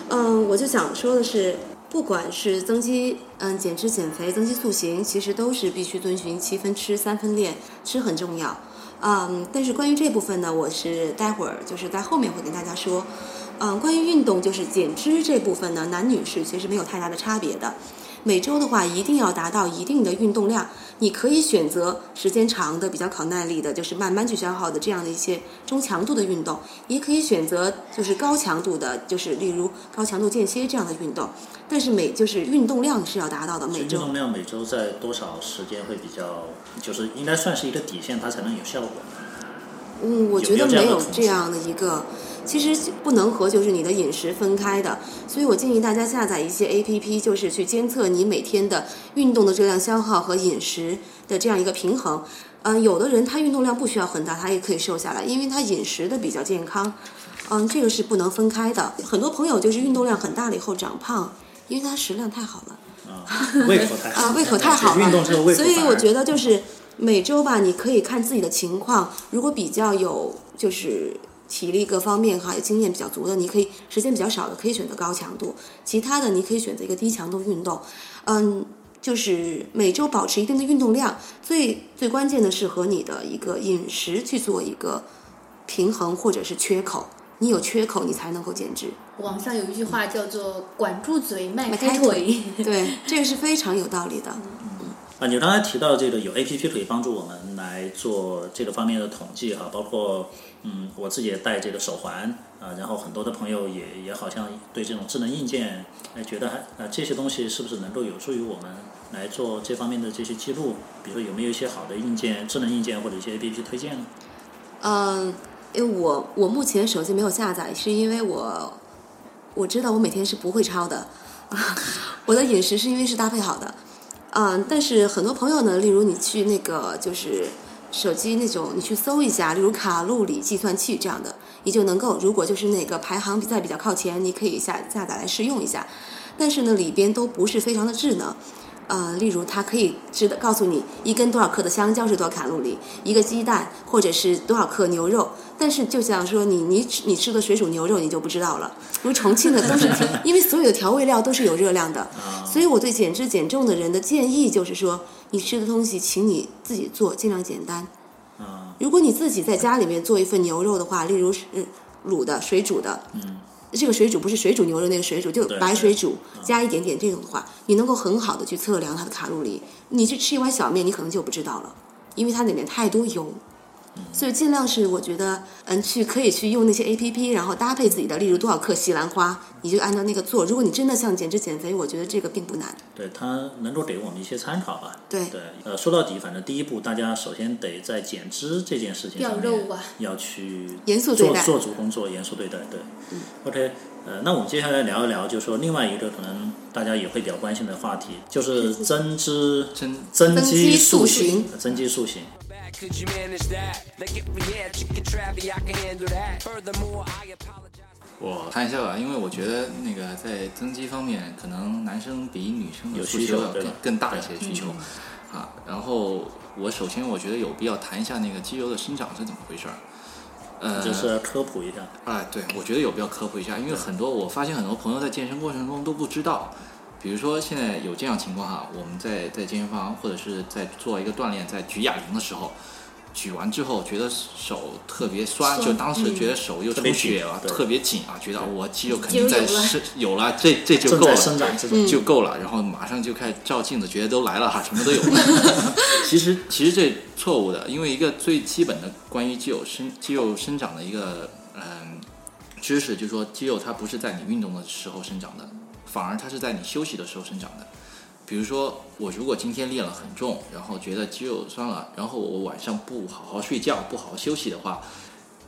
嗯，我就想说的是，不管是增肌、嗯减脂减肥、增肌塑形，其实都是必须遵循七分吃三分练，吃很重要。嗯，但是关于这部分呢，我是待会儿就是在后面会跟大家说。嗯，关于运动就是减脂这部分呢，男女是其实没有太大的差别的。每周的话，一定要达到一定的运动量。你可以选择时间长的、比较考耐力的，就是慢慢去消耗的这样的一些中强度的运动，也可以选择就是高强度的，就是例如高强度间歇这样的运动。但是每就是运动量是要达到的，每周运动量每周在多少时间会比较，就是应该算是一个底线，它才能有效果。嗯，我觉得没有这样的统计这样的一个，其实不能和就是你的饮食分开的，所以我建议大家下载一些 A P P，就是去监测你每天的运动的热量消耗和饮食的这样一个平衡。嗯，有的人他运动量不需要很大，他也可以瘦下来，因为他饮食的比较健康。嗯，这个是不能分开的。很多朋友就是运动量很大了以后长胖，因为他食量太好了。啊，胃口太好 啊，胃口太好了，运动之后胃口所以我觉得就是每周吧，你可以看自己的情况，如果比较有就是体力各方面哈，经验比较足的，你可以时间比较少的可以选择高强度，其他的你可以选择一个低强度运动，嗯。就是每周保持一定的运动量，最最关键的是和你的一个饮食去做一个平衡或者是缺口，你有缺口你才能够减脂。网上有一句话叫做“管住嘴，迈开腿”。对，这个是非常有道理的。啊，你刚才提到这个有 A P P 可以帮助我们来做这个方面的统计哈，包括嗯，我自己也戴这个手环啊，然后很多的朋友也也好像对这种智能硬件，哎，觉得还啊这些东西是不是能够有助于我们来做这方面的这些记录？比如说有没有一些好的硬件、智能硬件或者一些 A P P 推荐呢？嗯，因为我我目前手机没有下载，是因为我我知道我每天是不会超的，我的饮食是因为是搭配好的，嗯，但是很多朋友呢，例如你去那个就是手机那种，你去搜一下，例如卡路里计算器这样的，你就能够，如果就是那个排行比赛比较靠前，你可以下下载来试用一下，但是呢，里边都不是非常的智能。呃，例如它可以知道告诉你一根多少克的香蕉是多少卡路里，一个鸡蛋或者是多少克牛肉。但是就像说你你吃你吃的水煮牛肉你就不知道了，因为重庆的都是 因为所有的调味料都是有热量的，所以我对减脂减重的人的建议就是说，你吃的东西请你自己做，尽量简单。啊，如果你自己在家里面做一份牛肉的话，例如是卤的、水煮的，嗯，这个水煮不是水煮牛肉那个水煮，就白水煮加一点点这种的话，你能够很好的去测量它的卡路里。你去吃一碗小面，你可能就不知道了，因为它里面太多油。所以尽量是我觉得，嗯，去可以去用那些 A P P，然后搭配自己的，例如多少克西兰花，你就按照那个做。如果你真的想减脂减肥，我觉得这个并不难。对，它能够给我们一些参考吧。对对，呃，说到底，反正第一步，大家首先得在减脂这件事情上面掉肉啊要去严肃对待嗯做做足工作，严肃对待。对、OK，呃，那我们接下来聊一聊，就是说另外一个可能大家也会比较关心的话题，就是 增脂、增增增肌塑形增肌塑形。Could you manage that? They get me yeah, chicken trappy, I can handle that. Furthermore, I apologize. 我谈一下吧，因为我觉得那个在增肌方面，可能男生比女生的有诉求要更更大一些需求啊。然后我首先我觉得有必要谈一下那个肌肉的生长是怎么回事儿。呃，就是科普一下，哎，对，我觉得有必要科普一下，因为很多我发现很多朋友在健身过程中都不知道，比如说现在有这样情况哈，我们在在健身房或者是在做一个锻炼，在举哑铃的时候，举完之后觉得手特别酸，酸就当时觉得手又特别紧充血了，对特别紧啊，觉得我肌肉肯定在肌肉有了。是有了，这这就够了，生长这种。就够了，然后马上就开始照镜子，觉得都来了哈，什么都有。了。其实其实这错误的，因为一个最基本的关于肌肉生肌肉生长的一个嗯知识，就是说肌肉它不是在你运动的时候生长的，反而它是在你休息的时候生长的。比如说，我如果今天练了很重，然后觉得肌肉酸了，然后我晚上不好好睡觉，不好好休息的话，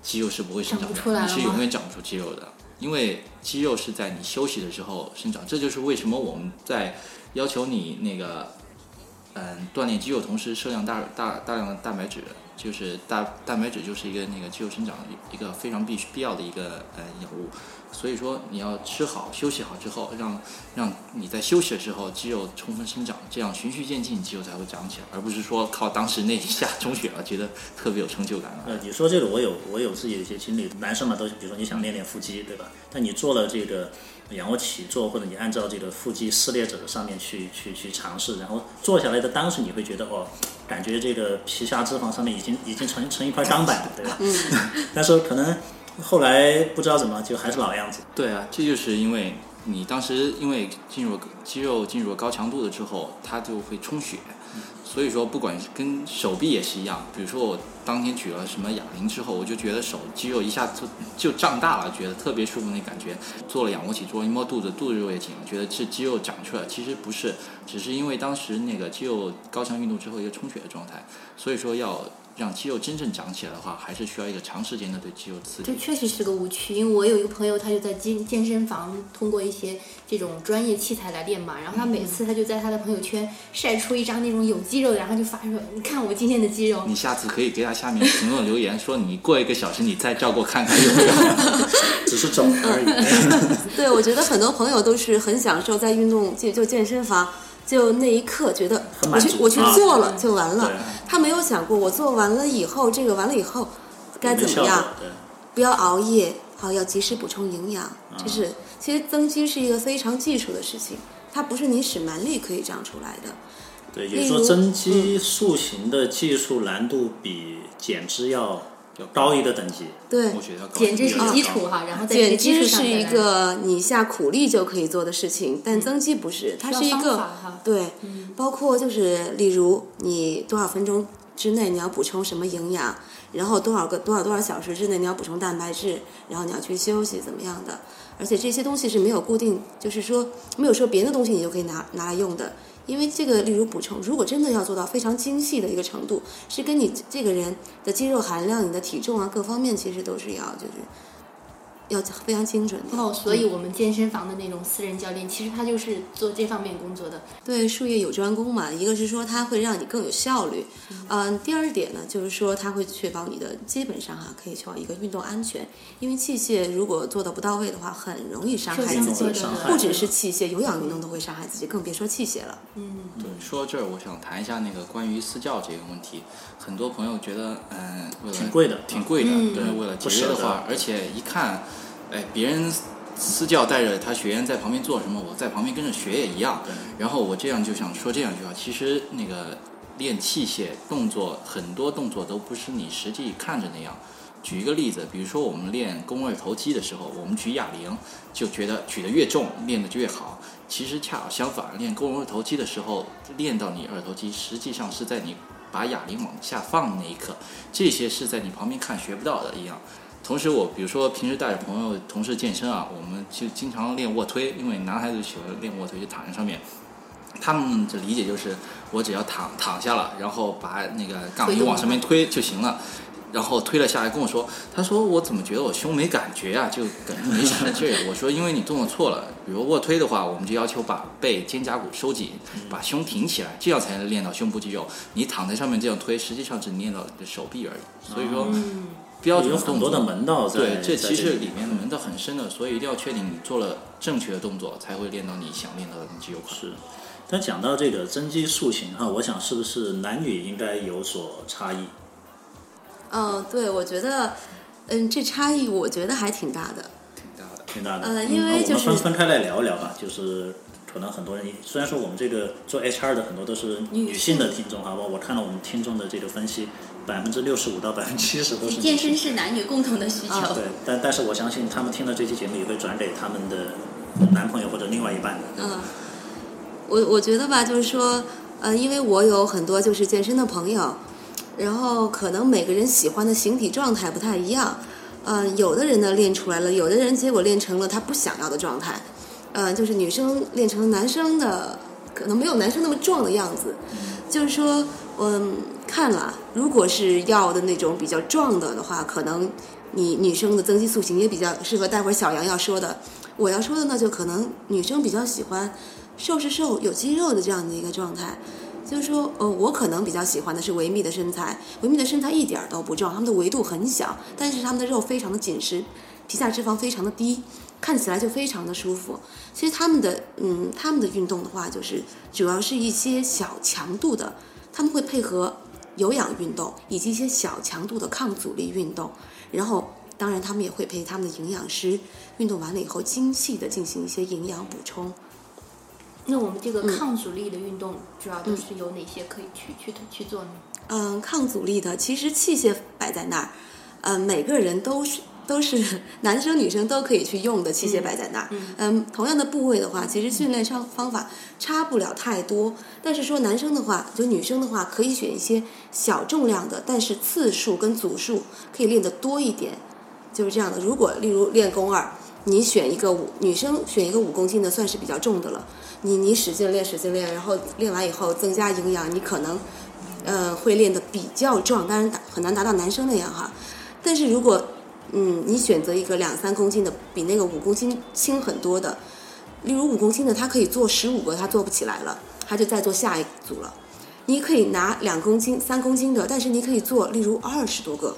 肌肉是不会生长出来你是永远长不出肌肉的。因为肌肉是在你休息的时候生长，这就是为什么我们在要求你那个，嗯，锻炼肌肉同时摄量大大大量的蛋白质，就是大蛋白质就是一个那个肌肉生长一个非常必须必要的一个呃养物。所以说你要吃好休息好之后，让让你在休息的时候肌肉充分生长，这样循序渐进肌肉才会长起来，而不是说靠当时那一下充血了，觉得特别有成就感了。呃，你说这个我有我有自己的一些经历，男生嘛都是，比如说你想练练腹肌，对吧？但你做了这个仰卧起坐，或者你按照这个腹肌撕裂者的上面去去去尝试，然后做下来的当时你会觉得哦，感觉这个皮下脂肪上面已经已经成成一块钢板了，对吧？嗯。但是可能后来不知道怎么就还是老样子。对啊，这就是因为你当时因为进入肌肉进入高强度了之后，它就会充血，所以说不管是跟手臂也是一样，比如说我当天举了什么哑铃之后，我就觉得手肌肉一下子就就胀大了，觉得特别舒服那感觉。做了仰卧起坐，一摸肚子，肚子肉也紧了，觉得是肌肉长出来，其实不是，只是因为当时那个肌肉高强运动之后一个充血的状态，所以说要。让肌肉真正长起来的话，还是需要一个长时间的对肌肉刺激这。确实是个误区，因为我有一个朋友，他就在健健身房通过一些这种专业器材来练嘛，然后他每次他就在他的朋友圈晒出一张那种有肌肉的，然后就发说：“你看我今天的肌肉。你下次可以给他下面评论留言说，你过一个小时你再照过看看有没有。只是肿而已。对，我觉得很多朋友都是很享受在运动就就健身房，就那一刻觉得我去我去啊做了就完了，他没有想过我做完了以后，这个完了以后该怎么样？对。不要熬夜，好要及时补充营养。这是其实增肌是一个非常技术的事情，它不是你使蛮力可以长出来的。对，也就是说增肌塑形的技术难度比减脂要高一的等级。对，我觉得要高减脂是基础哈，然后减脂是一个你下苦力就可以做的事情，但增肌不是，它是一个法哈对，包括就是例如你多少分钟之内你要补充什么营养，然后多少个多少多少小时之内你要补充蛋白质，然后你要去休息怎么样的，而且这些东西是没有固定，就是说没有说别的东西你就可以拿拿来用的。因为这个，例如补充，如果真的要做到非常精细的一个程度，是跟你这个人的肌肉含量、你的体重啊各方面，其实都是要就是要非常精准的。哦，所以我们健身房的那种私人教练，其实他就是做这方面工作的。对，术业有专攻嘛，一个是说他会让你更有效率，嗯、第二点呢，就是说他会确保你的基本上哈、可以确保一个运动安全，因为器械如果做的不到位的话，很容易伤害受自己伤伤害，不只是器械，有氧运动都会伤害自己，更别说器械了。嗯对，说到这儿，我想谈一下那个关于私教这个问题。很多朋友觉得，嗯，为了挺贵的挺贵的，嗯对，为了节约的话，而且一看，哎，别人私教带着他学员在旁边做什么，我在旁边跟着学也一样。然后我这样就想说这样一句话，其实那个练器械动作很多动作都不是你实际看着那样。举一个例子，比如说我们练肱二头肌的时候，我们举哑铃就觉得举得越重练得就越好。其实恰好相反，练肱二头肌的时候，练到你二头肌，实际上是在你把哑铃往下放的那一刻，这些是在你旁边看学不到的一样。同时，我比如说平时带着朋友、同事健身啊，我们就经常练卧推，因为男孩子喜欢练卧推，就躺在上面。他们的理解就是，我只要躺躺下了，然后把那个杠铃往上面推就行了。然后推了下来跟我说，他说我怎么觉得我胸没感觉啊，就感觉没啥劲儿。我说因为你动作错了，比如卧推的话，我们就要求把背肩胛骨收紧，把胸挺起来，这样才能练到胸部肌肉。你躺在上面这样推，实际上只练到你的手臂而已。所以说，标准有很多的门道在对，这其实里里面门道很深的，所以一定要确定你做了正确的动作，才会练到你想练到的肌肉块。是。但讲到这个增肌塑形哈，我想是不是男女应该有所差异？嗯，对，我觉得，嗯，这差异我觉得还挺大的。挺大的。挺大的。呃因为就是分分开来聊一聊吧，就是可能很多人虽然说我们这个做 HR 的很多都是女性的听众哈，我我看了我们听众的这个分析，百分之六十五到百分之七十都是健身是男女共同的需求。啊对，但但是我相信他们听了这期节目也会转给他们的男朋友或者另外一半的。嗯，我我觉得吧，就是说，呃，因为我有很多就是健身的朋友，然后可能每个人喜欢的形体状态不太一样，嗯、有的人呢练出来了，有的人结果练成了他不想要的状态，嗯、就是女生练成了男生的，可能没有男生那么壮的样子，就是说，嗯，看了，如果是要的那种比较壮的的话，可能你女生的增肌塑形也比较适合待会儿小杨要说的。我要说的呢，就可能女生比较喜欢瘦是瘦有肌肉的这样的一个状态。就是说，呃，我可能比较喜欢的是维密的身材，维密的身材一点都不壮，他们的维度很小，但是他们的肉非常的紧实，皮下脂肪非常的低，看起来就非常的舒服。其实他们的，嗯，他们的运动的话，就是主要是一些小强度的，他们会配合有氧运动以及一些小强度的抗阻力运动，然后当然他们也会陪他们的营养师运动完了以后精细的进行一些营养补充。那我们这个嗯抗阻力的运动，主要都是有哪些可以去去去做呢？嗯，抗阻力的，其实器械摆在那儿，嗯，每个人都是都是 男生女生都可以去用的器械摆在那儿。嗯，同样的部位的话，其实训练上方法差不了太多。但是说男生的话，就女生的话，可以选一些小重量的，但是次数跟组数可以练得多一点，就是这样的。如果例如练肱二，你选一个五女生选一个五公斤的，算是比较重的了。你你使劲练使劲练，然后练完以后增加营养，你可能呃会练得比较壮，当然达很难达到男生那样哈。但是如果嗯你选择一个两三公斤的，比那个五公斤轻很多的，例如五公斤的，他可以做十五个，他做不起来了，他就再做下一组了。你可以拿两公斤、三公斤的，但是你可以做例如二十多个。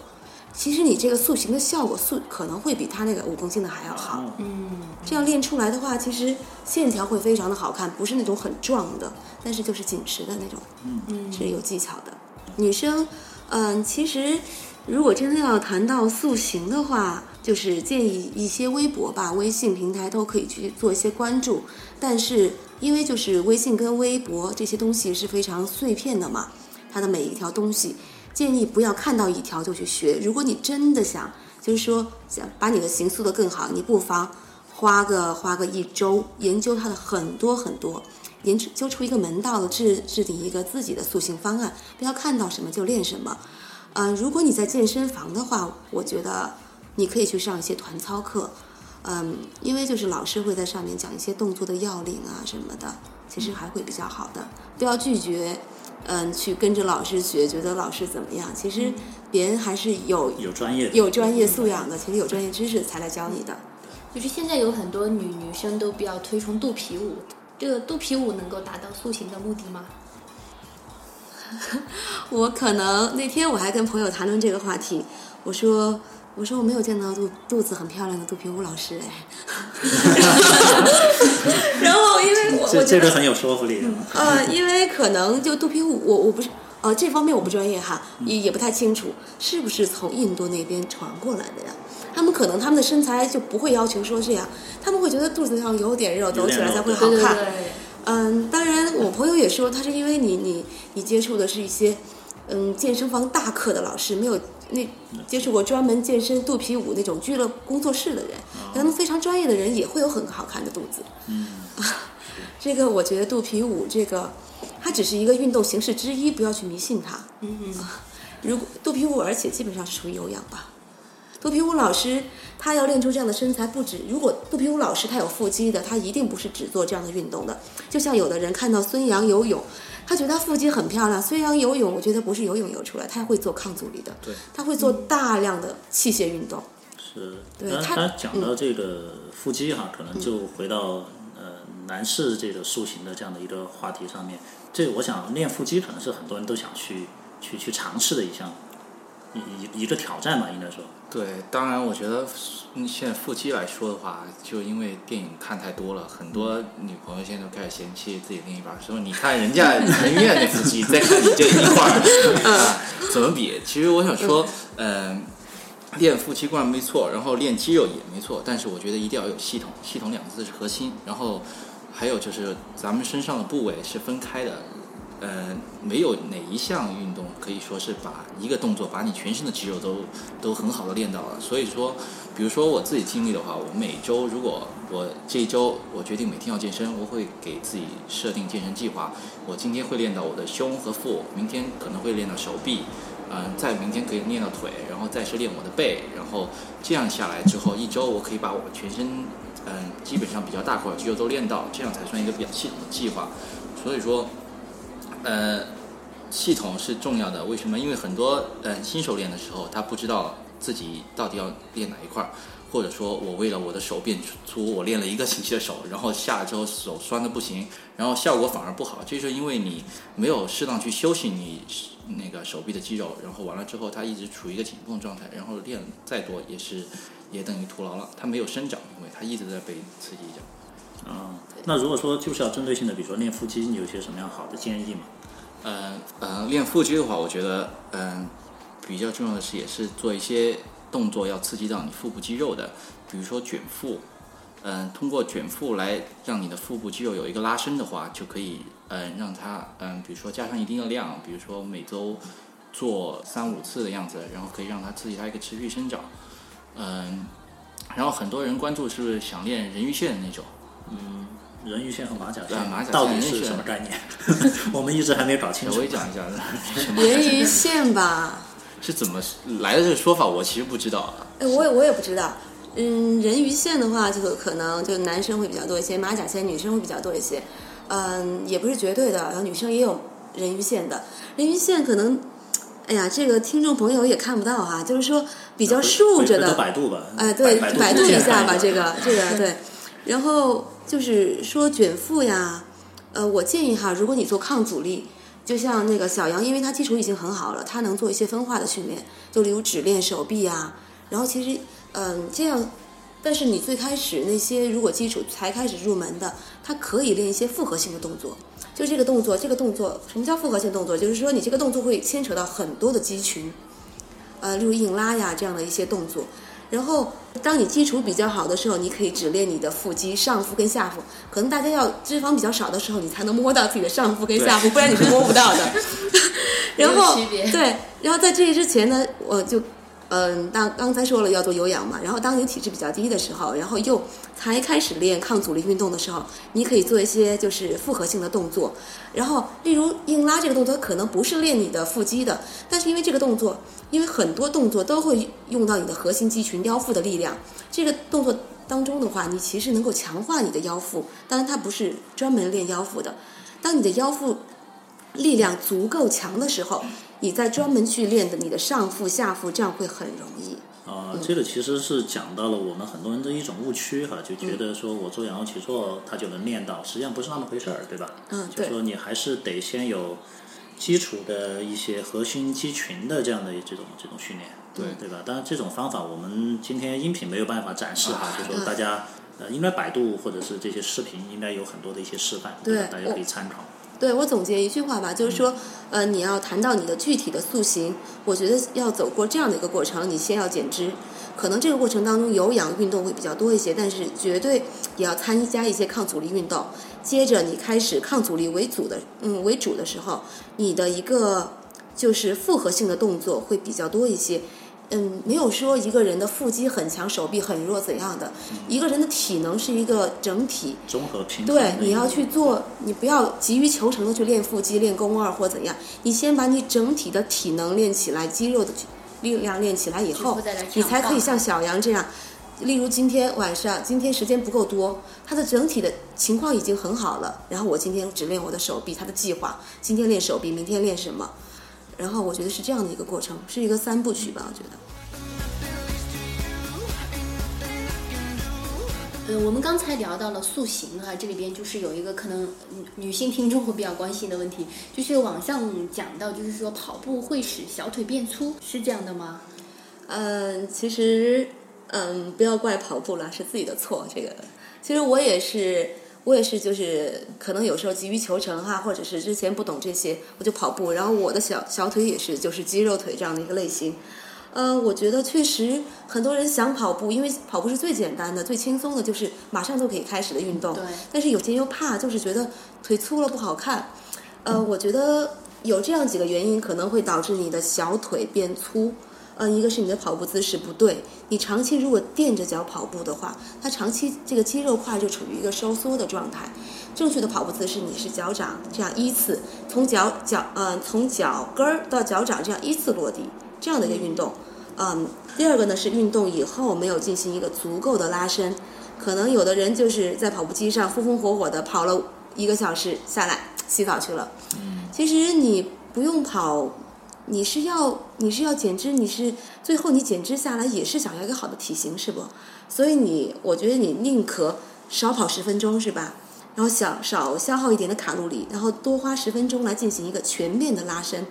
其实你这个塑形的效果塑可能会比他那个五公斤的还要好。嗯，这样练出来的话，其实线条会非常的好看，不是那种很壮的，但是就是紧实的那种，嗯是有技巧的。女生，嗯，其实如果真的要谈到塑形的话，就是建议一些微博吧、微信平台都可以去做一些关注，但是因为就是微信跟微博这些东西是非常碎片的嘛，它的每一条东西。建议不要看到一条就去学。如果你真的想，就是说想把你的形塑的更好，你不妨花个花个一周研究它的很多很多，研究出一个门道制制定一个自己的塑形方案，不要看到什么就练什么。嗯、如果你在健身房的话，我觉得你可以去上一些团操课，嗯，因为就是老师会在上面讲一些动作的要领啊什么的，其实还会比较好的。不要拒绝，嗯，去跟着老师学，觉得老师怎么样？其实别人还是有有专业的有专业素养的，其实有专业知识才来教你的。就是现在有很多女女生都比较推崇肚皮舞，这个肚皮舞能够达到塑形的目的吗？我可能那天我还跟朋友谈论这个话题，我说我说我没有见到肚肚子很漂亮的肚皮舞老师哎，然后因为我我这觉得这个很有说服力的。呃，因为可能就肚皮舞，我我不是呃这方面我不专业哈，也也不太清楚是不是从印度那边传过来的呀？他们可能他们的身材就不会要求说这样，他们会觉得肚子上有点肉，走起来才会好看。对对对，嗯，当然，我朋友也说，他是因为你你你接触的是一些嗯健身房大课的老师，没有那接触过专门健身肚皮舞那种俱乐部工作室的人，可能非常专业的人也会有很好看的肚子。嗯，这个我觉得肚皮舞这个，它只是一个运动形式之一，不要去迷信它。嗯嗯，如果肚皮舞，而且基本上是属于有氧吧。肚皮舞老师他要练出这样的身材，不止如果肚皮舞老师他有腹肌的，他一定不是只做这样的运动的。就像有的人看到孙杨游泳，他觉得他腹肌很漂亮。孙杨游泳，我觉得不是游泳游出来，他会做抗阻力的，对，他会做大量的器械运动。是。那对他他讲到这个腹肌哈，可能就回到呃男士这个塑形的这样的一个话题上面。这我想练腹肌可能是很多人都想去去去尝试的一项一一一个挑战吧，应该说。对，当然，我觉得嗯现在腹肌来说的话，就因为电影看太多了，很多女朋友现在都开始嫌弃自己另一半，说你看人家人院那腹肌，再看你这一块儿，啊，怎么比？其实我想说，嗯、练腹肌固然没错，然后练肌肉也没错，但是我觉得一定要有系统，系统两个字是核心。然后还有就是咱们身上的部位是分开的，呃，没有哪一项运动可以说是把一个动作把你全身的肌肉都都很好的练到了。所以说，比如说我自己经历的话，我每周如果我这一周我决定每天要健身，我会给自己设定健身计划。我今天会练到我的胸和腹，明天可能会练到手臂，嗯、再明天可以练到腿，然后再是练我的背，然后这样下来之后，一周我可以把我全身嗯、基本上比较大块肌肉都练到，这样才算一个比较系统的计划。所以说，呃，系统是重要的。为什么？因为很多呃新手练的时候，他不知道自己到底要练哪一块儿，或者说我为了我的手变粗，我练了一个星期的手，然后下来之后手酸的不行，然后效果反而不好，这是因为你没有适当去休息你那个手臂的肌肉，然后完了之后它一直处于一个紧绷状态，然后练再多也是也等于徒劳了，它没有生长，因为它一直在被刺激着。嗯、那如果说就是要针对性的，比如说练腹肌，你有些什么样好的建议吗？呃呃，练腹肌的话，我觉得嗯、比较重要的是也是做一些动作要刺激到你腹部肌肉的，比如说卷腹，嗯、通过卷腹来让你的腹部肌肉有一个拉伸的话，就可以嗯、让它嗯、比如说加上一定的量，比如说每周做三五次的样子，然后可以让它刺激它一个持续生长，嗯、然后很多人关注是不是想练人鱼线的那种。人鱼线和马甲线啊马甲线到底是什么概念？我们一直还没搞清楚我也。讲一下，人鱼线吧，是怎么来的这个说法，我其实不知道啊。哎，我也我也不知道。嗯，人鱼线的话，就可能就男生会比较多一些，马甲线女生会比较多一些。嗯，也不是绝对的，然后女生也有人鱼线的。人鱼线可能，哎呀，这个听众朋友也看不到哈、就是说比较竖着的，百度吧。哎，对，百百度度一下吧，这这个这个对。然后就是说卷腹呀，呃，我建议哈，如果你做抗阻力，就像那个小杨，因为他基础已经很好了，他能做一些分化的训练，就例如只练手臂呀。然后其实，嗯、这样，但是你最开始那些如果基础才开始入门的，他可以练一些复合性的动作。就这个动作，这个动作，什么叫复合性动作？就是说你这个动作会牵扯到很多的肌群，呃，例如硬拉呀这样的一些动作。然后，当你基础比较好的时候，你可以只练你的腹肌，上腹跟下腹。可能大家要脂肪比较少的时候，你才能摸到自己的上腹跟下腹，不然你是摸不到的。然后对，然后在这之前呢，我就嗯，当刚才说了要做有氧嘛，然后当你体质比较低的时候，然后又才开始练抗阻力运动的时候，你可以做一些就是复合性的动作，然后例如硬拉这个动作可能不是练你的腹肌的，但是因为这个动作，因为很多动作都会用到你的核心肌群腰腹的力量，这个动作当中的话，你其实能够强化你的腰腹，当然它不是专门练腰腹的，当你的腰腹力量足够强的时候，你在专门去练的你的上腹、下腹，这样会很容易。啊，这个其实是讲到了我们很多人的一种误区哈，就觉得说我做仰卧起坐，他就能练到，实际上不是那么回事儿，对吧？嗯，对。就说你还是得先有基础的一些核心肌群的这样的这种这种训练，对对吧？当然，这种方法我们今天音频没有办法展示哈，就说大家呃，应该百度或者是这些视频应该有很多的一些示范，对吧？大家可以参考。对我总结一句话吧，就是说，呃，你要谈到你的具体的塑形，我觉得要走过这样的一个过程，你先要减脂，可能这个过程当中有氧运动会比较多一些，但是绝对也要参加一些抗阻力运动。接着你开始抗阻力为主的，嗯，为主的时候，你的一个就是复合性的动作会比较多一些。嗯，没有说一个人的腹肌很强，手臂很弱怎样的，一个人的体能是一个整体。综合平衡对，你要去做，你不要急于求成的去练腹肌、练肱二或怎样，你先把你整体的体能练起来，肌肉的力量练起来以后你才可以像小杨这样。例如今天晚上，今天时间不够多，他的整体的情况已经很好了。然后我今天只练我的手臂，他的计划今天练手臂，明天练什么？然后我觉得是这样的一个过程，是一个三部曲吧，我觉得。呃，我们刚才聊到了塑形哈、这里边就是有一个可能女女性听众会比较关心的问题，就是网上讲到，就是说跑步会使小腿变粗，是这样的吗？嗯，其实，嗯，不要怪跑步了，是自己的错。这个，其实我也是，我也是，就是可能有时候急于求成哈，或者是之前不懂这些，我就跑步，然后我的小小腿也是，就是肌肉腿这样的一个类型。呃，我觉得确实很多人想跑步，因为跑步是最简单的、最轻松的，就是马上就可以开始的运动。对但是有些人又怕，就是觉得腿粗了不好看。呃，我觉得有这样几个原因可能会导致你的小腿变粗。呃，一个是你的跑步姿势不对，你长期如果垫着脚跑步的话，它长期这个肌肉块就处于一个收缩的状态。正确的跑步姿势，你是脚掌这样依次从脚脚呃从脚跟儿到脚掌这样依次落地这样的一个运动。嗯，第二个呢是运动以后没有进行一个足够的拉伸，可能有的人就是在跑步机上风风火火的跑了一个小时下来洗澡去了。其实你不用跑，你是要你是要减脂，你是最后你减脂下来也是想要一个好的体型，是不？所以你我觉得你宁可少跑十分钟，是吧？然后想少消耗一点的卡路里，然后多花十分钟来进行一个全面的拉伸，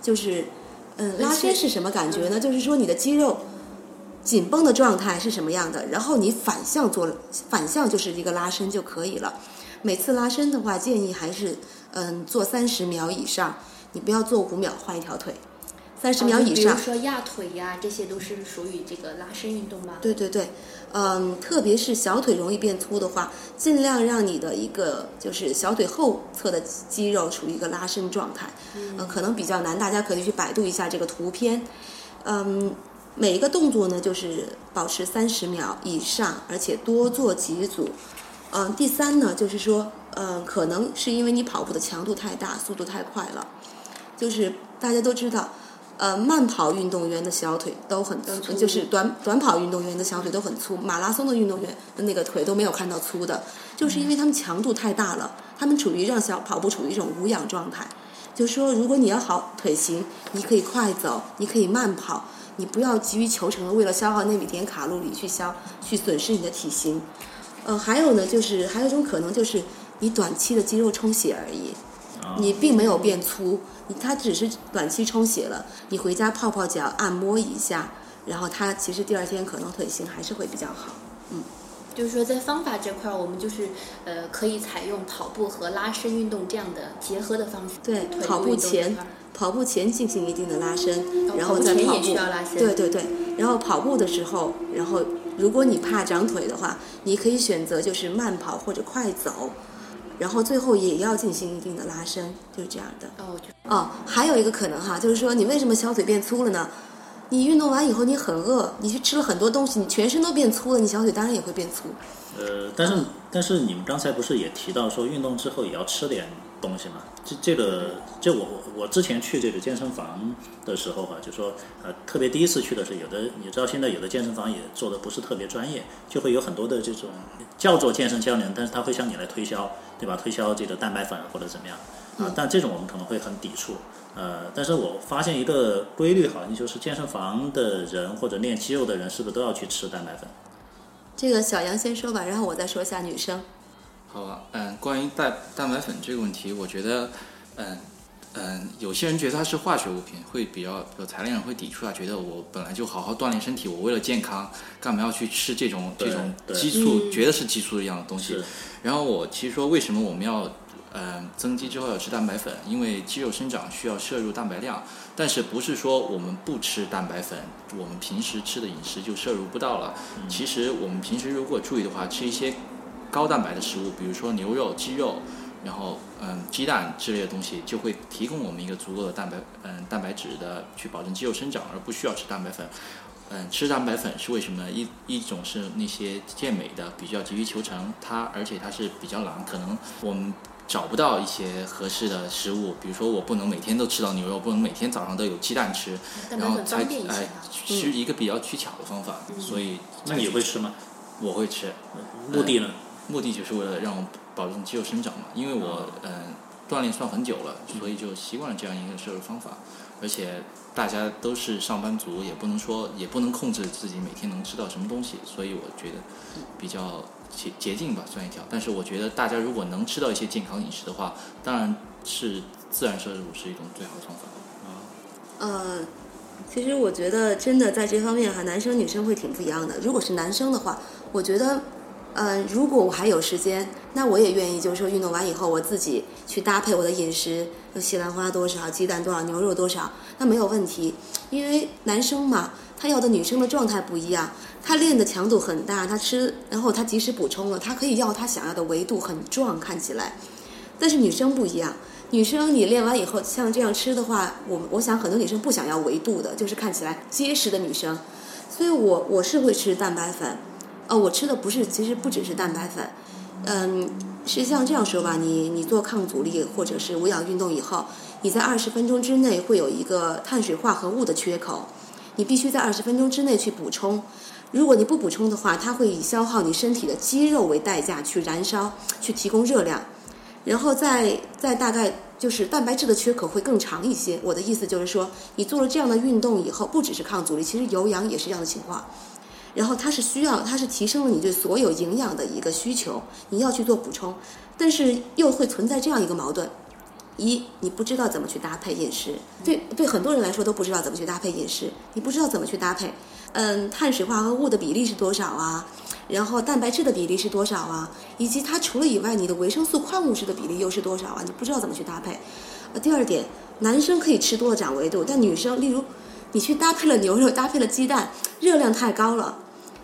就是，嗯，拉伸是什么感觉呢？就是说你的肌肉紧绷的状态是什么样的，然后你反向做，反向就是一个拉伸就可以了。每次拉伸的话，建议还是嗯做三十秒以上，你不要做五秒换一条腿，三十秒以上哦比如。说压腿呀，这些都是属于这个拉伸运动吧？对对对，嗯，特别是小腿容易变粗的话，尽量让你的一个就是小腿后侧的肌肉处于一个拉伸状态。嗯、可能比较难，大家可以去百度一下这个图片。嗯，每一个动作呢，就是保持三十秒以上，而且多做几组。嗯，第三呢，就是说，嗯，可能是因为你跑步的强度太大，速度太快了，就是大家都知道。呃，慢跑运动员的小腿都很粗，就是短短跑运动员的小腿都很粗，马拉松的运动员的那个腿都没有看到粗的，就是因为他们强度太大了，他们处于让小跑步处于一种无氧状态。就说，如果你要好腿型，你可以快走，你可以慢跑，你不要急于求成的为了消耗那几点卡路里去消去损失你的体型。呃，还有呢，就是还有一种可能就是你短期的肌肉充血而已，你并没有变粗，你它只是短期充血了。你回家泡泡脚，按摩一下，然后它其实第二天可能腿型还是会比较好。嗯就是说在方法这块儿，我们就是呃可以采用跑步和拉伸运动这样的结合的方式。对跑步前跑步前进行一定的拉伸，哦然后再跑步。需要拉伸对对对，然后跑步的时候，然后如果你怕长腿的话，你可以选择就是慢跑或者快走，然后最后也要进行一定的拉伸，就是这样的。哦，就哦，还有一个可能哈，就是说你为什么小腿变粗了呢？你运动完以后你很饿，你去吃了很多东西，你全身都变粗了，你小腿当然也会变粗。呃，但是但是你们刚才不是也提到说运动之后也要吃点东西吗？这这个这我我之前去这个健身房的时候哈、就说呃特别第一次去的时候有的你知道现在有的健身房也做的不是特别专业，就会有很多的这种叫做健身教练，但是他会向你来推销，对吧？推销这个蛋白粉或者怎么样。啊，但这种我们可能会很抵触。呃，但是我发现一个规律，好像就是健身房的人或者练肌肉的人，是不是都要去吃蛋白粉？这个小杨先说吧，然后我再说一下女生。好吧，嗯，关于蛋蛋白粉这个问题，我觉得，嗯嗯，有些人觉得它是化学物品，会比较有材料人会抵触啊，觉得我本来就好好锻炼身体，我为了健康，干嘛要去吃这种这种激素，觉得是激素一样的东西。然后我其实说，为什么我们要嗯增肌之后要吃蛋白粉？因为肌肉生长需要摄入蛋白量，但是不是说我们不吃蛋白粉，我们平时吃的饮食就摄入不到了。其实我们平时如果注意的话，吃一些高蛋白的食物，比如说牛肉、鸡肉，然后嗯鸡蛋之类的东西，就会提供我们一个足够的蛋白嗯蛋白质的去保证肌肉生长，而不需要吃蛋白粉。嗯，吃蛋白粉是为什么呢？一一种是那些健美的比较急于求成，它而且它是比较懒，可能我们找不到一些合适的食物，比如说我不能每天都吃到牛肉，不能每天早上都有鸡蛋吃，蛋白粉然后才方便一些哎哈。是一个比较取巧的方法，所以那你会吃吗？我会吃，目的呢？目的就是为了让我保证肌肉生长嘛，因为我嗯、锻炼算很久了，所以就习惯了这样一个摄入方法，而且大家都是上班族，也不能说也不能控制自己每天能吃到什么东西，所以我觉得比较捷捷径吧，算一条。但是我觉得大家如果能吃到一些健康饮食的话，当然是自然摄入是一种最好的方法。啊呃，其实我觉得真的在这方面哈，男生女生会挺不一样的。如果是男生的话，我觉得，嗯，如果我还有时间，那我也愿意，就是说运动完以后，我自己去搭配我的饮食，西兰花多少，鸡蛋多少，牛肉多少，那没有问题。因为男生嘛，他要的女生的状态不一样，他练的强度很大，他吃，然后他及时补充了，他可以要他想要的维度很壮，看起来。但是女生不一样，女生你练完以后像这样吃的话，我我想很多女生不想要维度的，就是看起来结实的女生。所以我我是会吃蛋白粉，哦，我吃的不是，其实不只是蛋白粉，嗯，实际上这样说吧，你你做抗阻力或者是无氧运动以后，你在二十分钟之内会有一个碳水化合物的缺口，你必须在二十分钟之内去补充。如果你不补充的话，它会以消耗你身体的肌肉为代价去燃烧，去提供热量。然后再再大概就是蛋白质的缺口会更长一些。我的意思就是说，你做了这样的运动以后，不只是抗阻力，其实有氧也是这样的情况。然后它是需要，它是提升了你对所有营养的一个需求，你要去做补充，但是又会存在这样一个矛盾：一，你不知道怎么去搭配饮食，对对，很多人来说都不知道怎么去搭配饮食，你不知道怎么去搭配，嗯，碳水化合物的比例是多少啊？然后蛋白质的比例是多少啊？以及它除了以外，你的维生素、矿物质的比例又是多少啊？你不知道怎么去搭配。呃，第二点，男生可以吃多了长维度，但女生，例如你去搭配了牛肉，搭配了鸡蛋，热量太高了，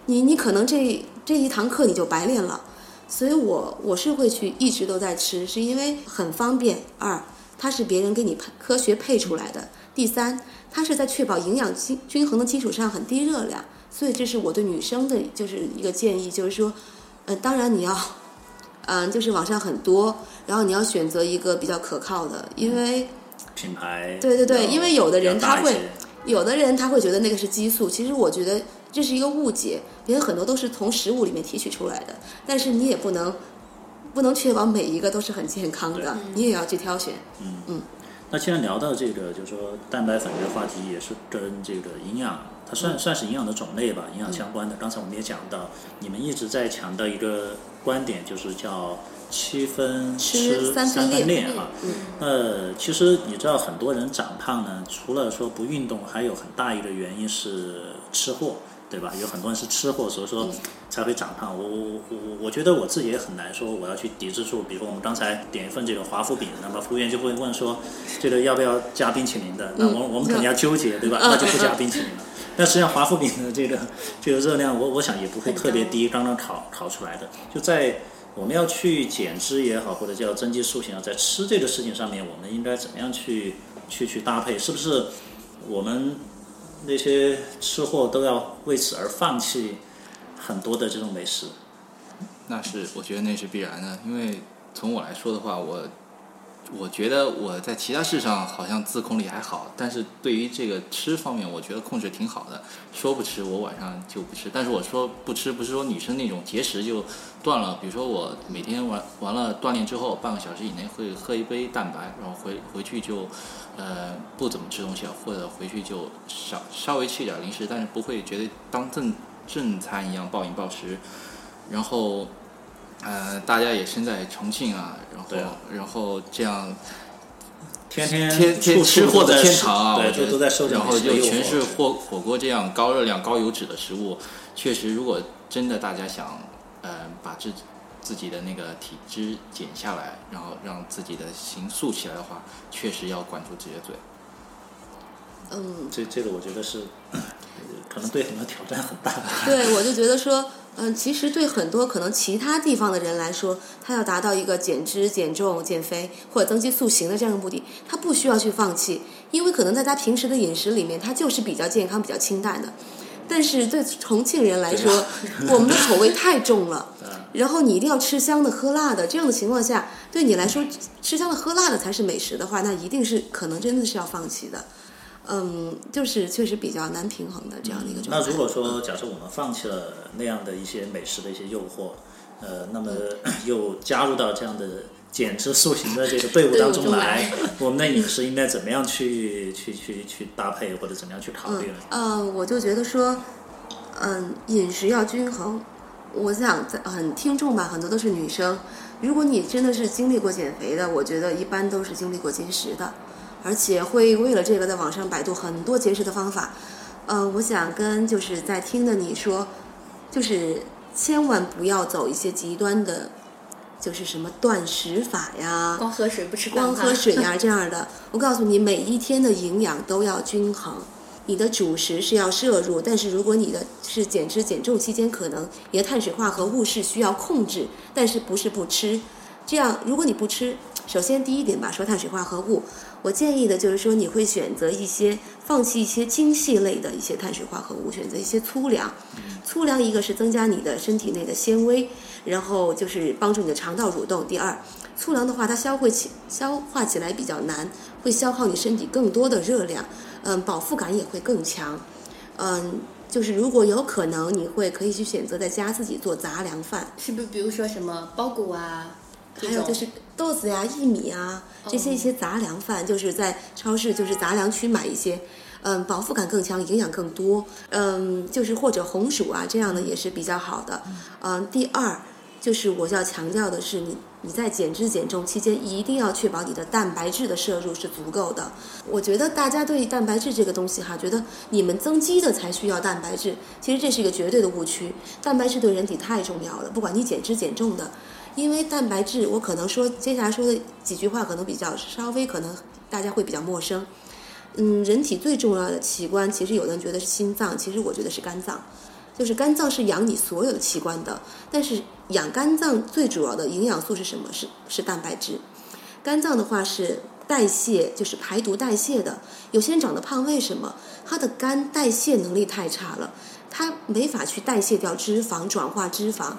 你你可能这这一堂课你就白练了。所以我我是会去一直都在吃，是因为很方便。二，它是别人给你配科学配出来的。第三，它是在确保营养均均衡的基础上很低热量。所以这是我对女生的就是一个建议，就是说，呃，当然你要，嗯、就是网上很多，然后你要选择一个比较可靠的，因为品牌对对对，因为有的人他会有的人他会觉得那个是激素，其实我觉得这是一个误解，因为很多都是从食物里面提取出来的，但是你也不能不能确保每一个都是很健康的，你也要去挑选。嗯嗯那既然聊到这个，就是说蛋白粉这个话题，也是跟这个营养，它算算是营养的种类吧，营养相关的。刚才我们也讲到，你们一直在强调一个观点，就是叫七分吃吃三分分练练哈。呃，其实你知道，很多人长胖呢，除了说不运动，还有很大一个原因是吃货。对吧？有很多人是吃货，所以说才会长胖。我我我我觉得我自己也很难说我要去抵制住。比如说我们刚才点一份这个华夫饼，那么服务员就会问说，这个要不要加冰淇淋的？那我我们肯定要纠结，对吧？那就不加冰淇淋了。但实际上华夫饼的这个这个热量，我我想也不会特别低，刚刚烤烤出来的。就在我们要去减脂也好，或者叫增肌塑形啊，在吃这个事情上面，我们应该怎么样去去去搭配？是不是我们那些吃货都要为此而放弃很多的这种美食？那是我觉得那是必然的，因为从我来说的话，我我觉得我在其他事上好像自控力还好，但是对于这个吃方面，我觉得控制挺好的。说不吃，我晚上就不吃。但是我说不吃，不是说女生那种节食就断了。比如说我每天完完了锻炼之后，半个小时以内会喝一杯蛋白，然后回回去就呃不怎么吃东西了，或者回去就少稍微吃一点零食，但是不会觉得当正正餐一样暴饮暴食。然后呃，大家也身在重庆啊，然后啊然后这样。天天天天吃货的天堂啊！对，就都在受这然后就全是火火锅这样高热量、高油脂的食物。确实，如果真的大家想，呃，把自自己的那个体脂减下来，然后让自己的形塑起来的话，确实要管住自己的嘴。嗯，这这个我觉得是，呃 可能对很多挑战很大。对，我就觉得说，嗯，其实对很多可能其他地方的人来说，他要达到一个减脂、减重、减肥或者增肌塑形的这样的目的，他不需要去放弃，因为可能在他平时的饮食里面，他就是比较健康、比较清淡的。但是对重庆人来说，我们的口味太重了，然后你一定要吃香的、喝辣的，这样的情况下，对你来说吃香的、喝辣的才是美食的话，那一定是可能真的是要放弃的。嗯，就是确实比较难平衡的这样的一个状态。那如果说假设我们放弃了那样的一些美食的一些诱惑，呃，那么 又加入到这样的减脂塑形的这个队伍当中来，我们的饮食应该怎么样去去去去搭配，或者怎么样去考虑呢？嗯，我就觉得说，嗯，饮食要均衡。我想在很听众吧，很多都是女生。如果你真的是经历过减肥的，我觉得一般都是经历过节食的，而且会为了这个在网上百度很多节食的方法。呃，我想跟就是在听的你说，就是千万不要走一些极端的，就是什么断食法呀，光喝水不吃光喝水呀、这样的。我告诉你，每一天的营养都要均衡。你的主食是要摄入，但是如果你的是减脂减重期间，可能你的碳水化合物是需要控制，但是不是不吃。这样，如果你不吃，首先第一点吧，说碳水化合物，我建议的就是说你会选择一些放弃一些精细类的一些碳水化合物，选择一些粗粮。粗粮一个是增加你的身体内的纤维，然后就是帮助你的肠道蠕动。第二，粗粮的话，它消化起消化起来比较难，会消耗你身体更多的热量，嗯，饱腹感也会更强，嗯，就是如果有可能，你会可以去选择在家自己做杂粮饭，是不是？比如说什么包谷啊，还有就是豆子呀、薏米啊这些一些杂粮饭，就是在超市就是杂粮区买一些，嗯，饱腹感更强，营养更多，嗯，就是或者红薯啊这样的也是比较好的，嗯，第二就是我要强调的是你。你在减脂减重期间，一定要确保你的蛋白质的摄入是足够的。我觉得大家对蛋白质这个东西哈，觉得你们增肌的才需要蛋白质，其实这是一个绝对的误区。蛋白质对人体太重要了，不管你减脂减重的，因为蛋白质，我可能说接下来说的几句话可能比较稍微可能大家会比较陌生。嗯，人体最重要的器官，其实有的人觉得是心脏，其实我觉得是肝脏。就是肝脏是养你所有的器官的，但是养肝脏最主要的营养素是什么？是是蛋白质。肝脏的话是代谢，就是排毒代谢的。有些人长得胖，为什么？他的肝代谢能力太差了，他没法去代谢掉脂肪，转化脂肪。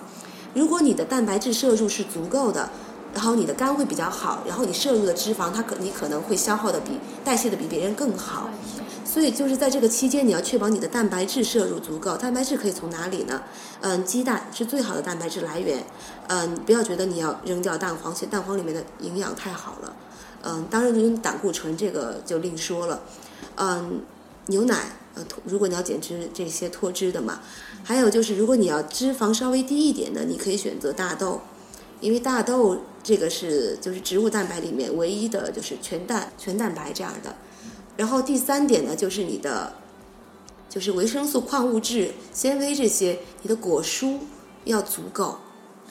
如果你的蛋白质摄入是足够的，然后你的肝会比较好，然后你摄入的脂肪，它可你可能会消耗的比代谢的比别人更好。所以就是在这个期间，你要确保你的蛋白质摄入足够。蛋白质可以从哪里呢？嗯，鸡蛋是最好的蛋白质来源。嗯，不要觉得你要扔掉蛋黄，其实蛋黄里面的营养太好了。嗯，当然就是胆固醇这个就另说了。嗯，牛奶，呃，如果你要减脂这些脱脂的嘛，还有就是如果你要脂肪稍微低一点的，你可以选择大豆，因为大豆这个是就是植物蛋白里面唯一的就是全蛋全蛋白这样的。然后第三点呢，就是你的，就是维生素、矿物质、纤维这些，你的果蔬要足够。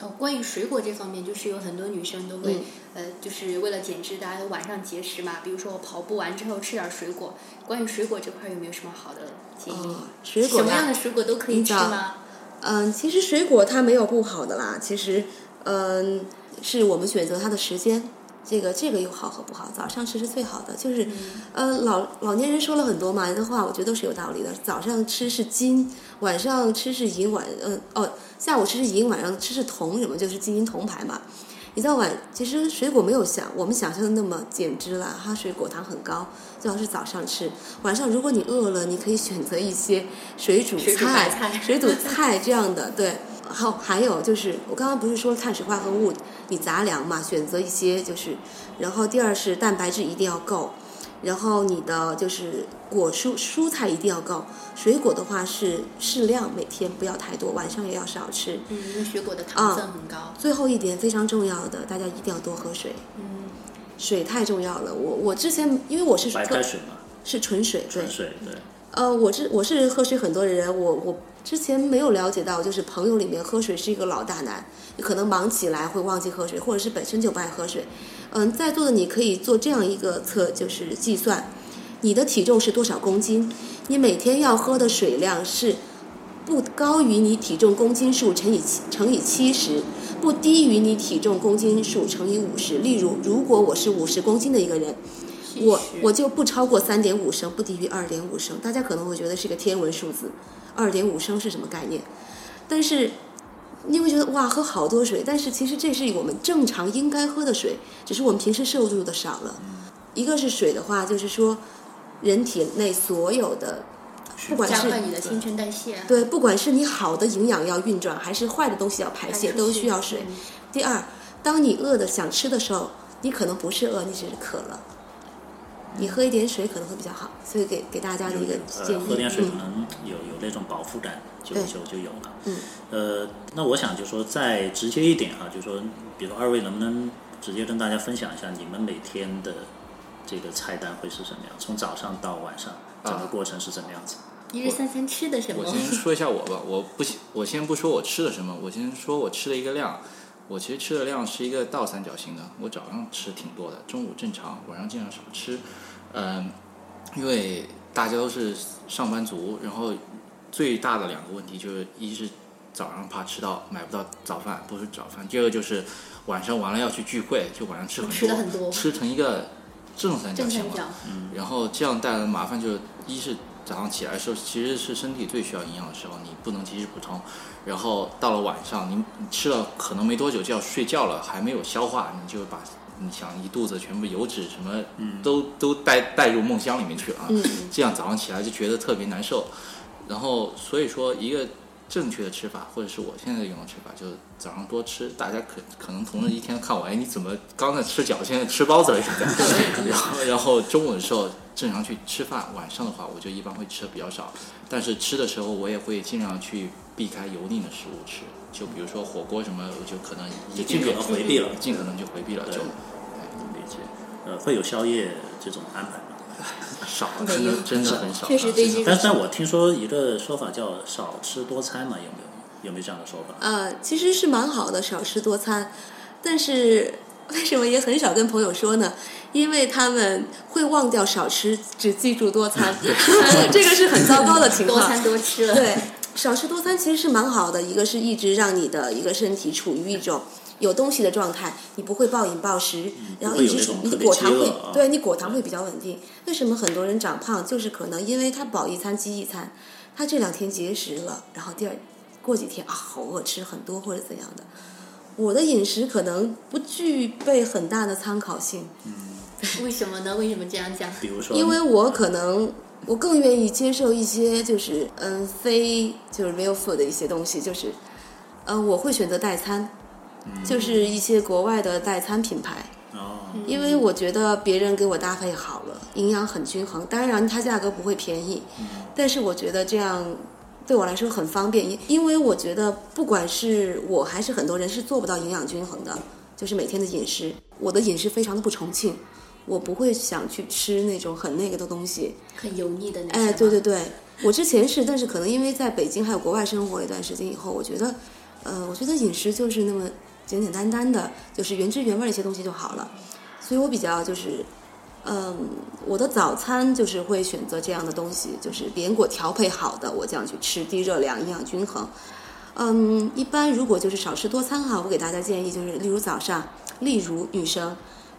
哦，关于水果这方面，就是有很多女生都会，嗯呃，就是为了减脂，大家都晚上节食嘛。比如说我跑步完之后吃点水果。关于水果这块有没有什么好的建议？哦水果什么样的水果都可以吃吗？嗯，其实水果它没有不好的啦，其实，嗯，是我们选择它的时间。这个这个又好和不好，早上吃是最好的，就是，呃，老老年人说了很多嘛的话，我觉得都是有道理的。早上吃是金，晚上吃是银，晚嗯哦，下午吃是银，晚上吃是铜，什么就是金银铜牌嘛。一到晚，其实水果没有想我们想象的那么减脂啦，它水果糖很高，最好是早上吃。晚上如果你饿了，你可以选择一些水煮水煮菜水煮菜这样的，对。好，还有就是我刚刚不是说碳水化合物你杂粮嘛，选择一些就是，然后第二是蛋白质一定要够，然后你的就是果蔬蔬菜一定要够，水果的话是适量，每天不要太多，晚上也要少吃。嗯，因为水果的糖分很高。最后一点非常重要的，大家一定要多喝水。嗯，水太重要了。我我之前因为我是白开水嘛，是纯水，对纯。水对。呃，我是我是喝水很多的人，我我之前没有了解到，就是朋友里面喝水是一个老大难，你可能忙起来会忘记喝水，或者是本身就不爱喝水。嗯，在座的你可以做这样一个测，就是计算，你的体重是多少公斤，你每天要喝的水量是不高于你体重公斤数乘以七乘以七十，不低于你体重公斤数乘以五十。例如，如果我是五十公斤的一个人，我我就不超过三点五升，不低于二点五升。大家可能会觉得是个天文数字，二点五升是什么概念？但是你会觉得哇，喝好多水，但是其实这是我们正常应该喝的水，只是我们平时摄入的少了。一个是水的话，就是说人体内所有的，不管加是快你的新陈代谢。对，不管是你好的营养要运转，还是坏的东西要排泄，都需要水嗯。第二，当你饿的想吃的时候，你可能不是饿，你只是渴了。你喝一点水可能会比较好，所以给给大家的一个建呃，议。喝点水可嗯能有有那种饱腹感，就对就就有了。嗯。呃，那我想就说再直接一点哈，就说，比如二位能不能直接跟大家分享一下你们每天的这个菜单会是什么样？从早上到晚上，整个啊过程是什么样子？一日三餐吃的什么我？先说一下我吧，我不，我先不说我吃的什么，我先说我吃的一个量。我其实吃的量是一个倒三角形的，我早上吃挺多的，中午正常，晚上尽量少吃。嗯，因为大家都是上班族，然后最大的两个问题就是，一是早上怕迟到买不到早饭，不是早饭；第二个就是晚上完了要去聚会，就晚上吃很多，吃很多吃成一个正三角形了。嗯，然后这样带来的麻烦就是，一是早上起来的时候其实是身体最需要营养的时候，你不能及时补充。然后到了晚上，你你吃了可能没多久就要睡觉了，还没有消化，你就把你想一肚子全部油脂什么都、都带带入梦乡里面去了啊。嗯这样早上起来就觉得特别难受。然后所以说一个正确的吃法，或者是我现在用的吃法，就是早上多吃。大家可可能同事一天看我，哎，你怎么刚才吃饺子，现在吃包子了？现在，然 后然后中午的时候正常去吃饭，晚上的话我就一般会吃的比较少，但是吃的时候我也会尽量去避开油腻的食物吃，就比如说火锅什么，我就可能也尽可能回避了尽可能就回避了，对就理解。呃，会有宵夜这种安排吗？少，真的真的很少。确实对这种但但我听说一个说法叫少吃多餐嘛，有没有？有没有这样的说法？呃，其实是蛮好的，少吃多餐，但是为什么也很少跟朋友说呢？因为他们会忘掉少吃，只记住多餐 这个是很糟糕的情况。多餐多吃了。对，少吃多餐其实是蛮好的，一个是一直让你的一个身体处于一种有东西的状态，你不会暴饮暴食，然后一直处你果糖会啊，对你果糖会比较稳定。为什么很多人长胖，就是可能因为他饱一餐饥一餐，他这两天节食了，然后第二过几天啊好饿，吃很多或者怎样的。我的饮食可能不具备很大的参考性，为什么呢？为什么这样讲？比如说，因为我可能我更愿意接受一些就是嗯非就是 real food 的一些东西，就是嗯我会选择代餐，就是一些国外的代餐品牌，哦，因为我觉得别人给我搭配好了，营养很均衡，当然它价格不会便宜，但是我觉得这样。对我来说很方便，因因为我觉得不管是我还是很多人是做不到营养均衡的，就是每天的饮食，我的饮食非常的不重庆，我不会想去吃那种很那个的东西，很油腻的那种。哎，对对。对，我之前是，但是可能因为在北京还有国外生活了一段时间以后，我觉得，呃，我觉得饮食就是那么简简单单的，就是原汁原味的一些东西就好了。所以我比较就是，嗯，我的早餐就是会选择这样的东西，就是连果调配好的，我这样去吃，低热量，营养均衡。嗯，一般如果就是少吃多餐哈，我给大家建议就是，例如早上，例如女生，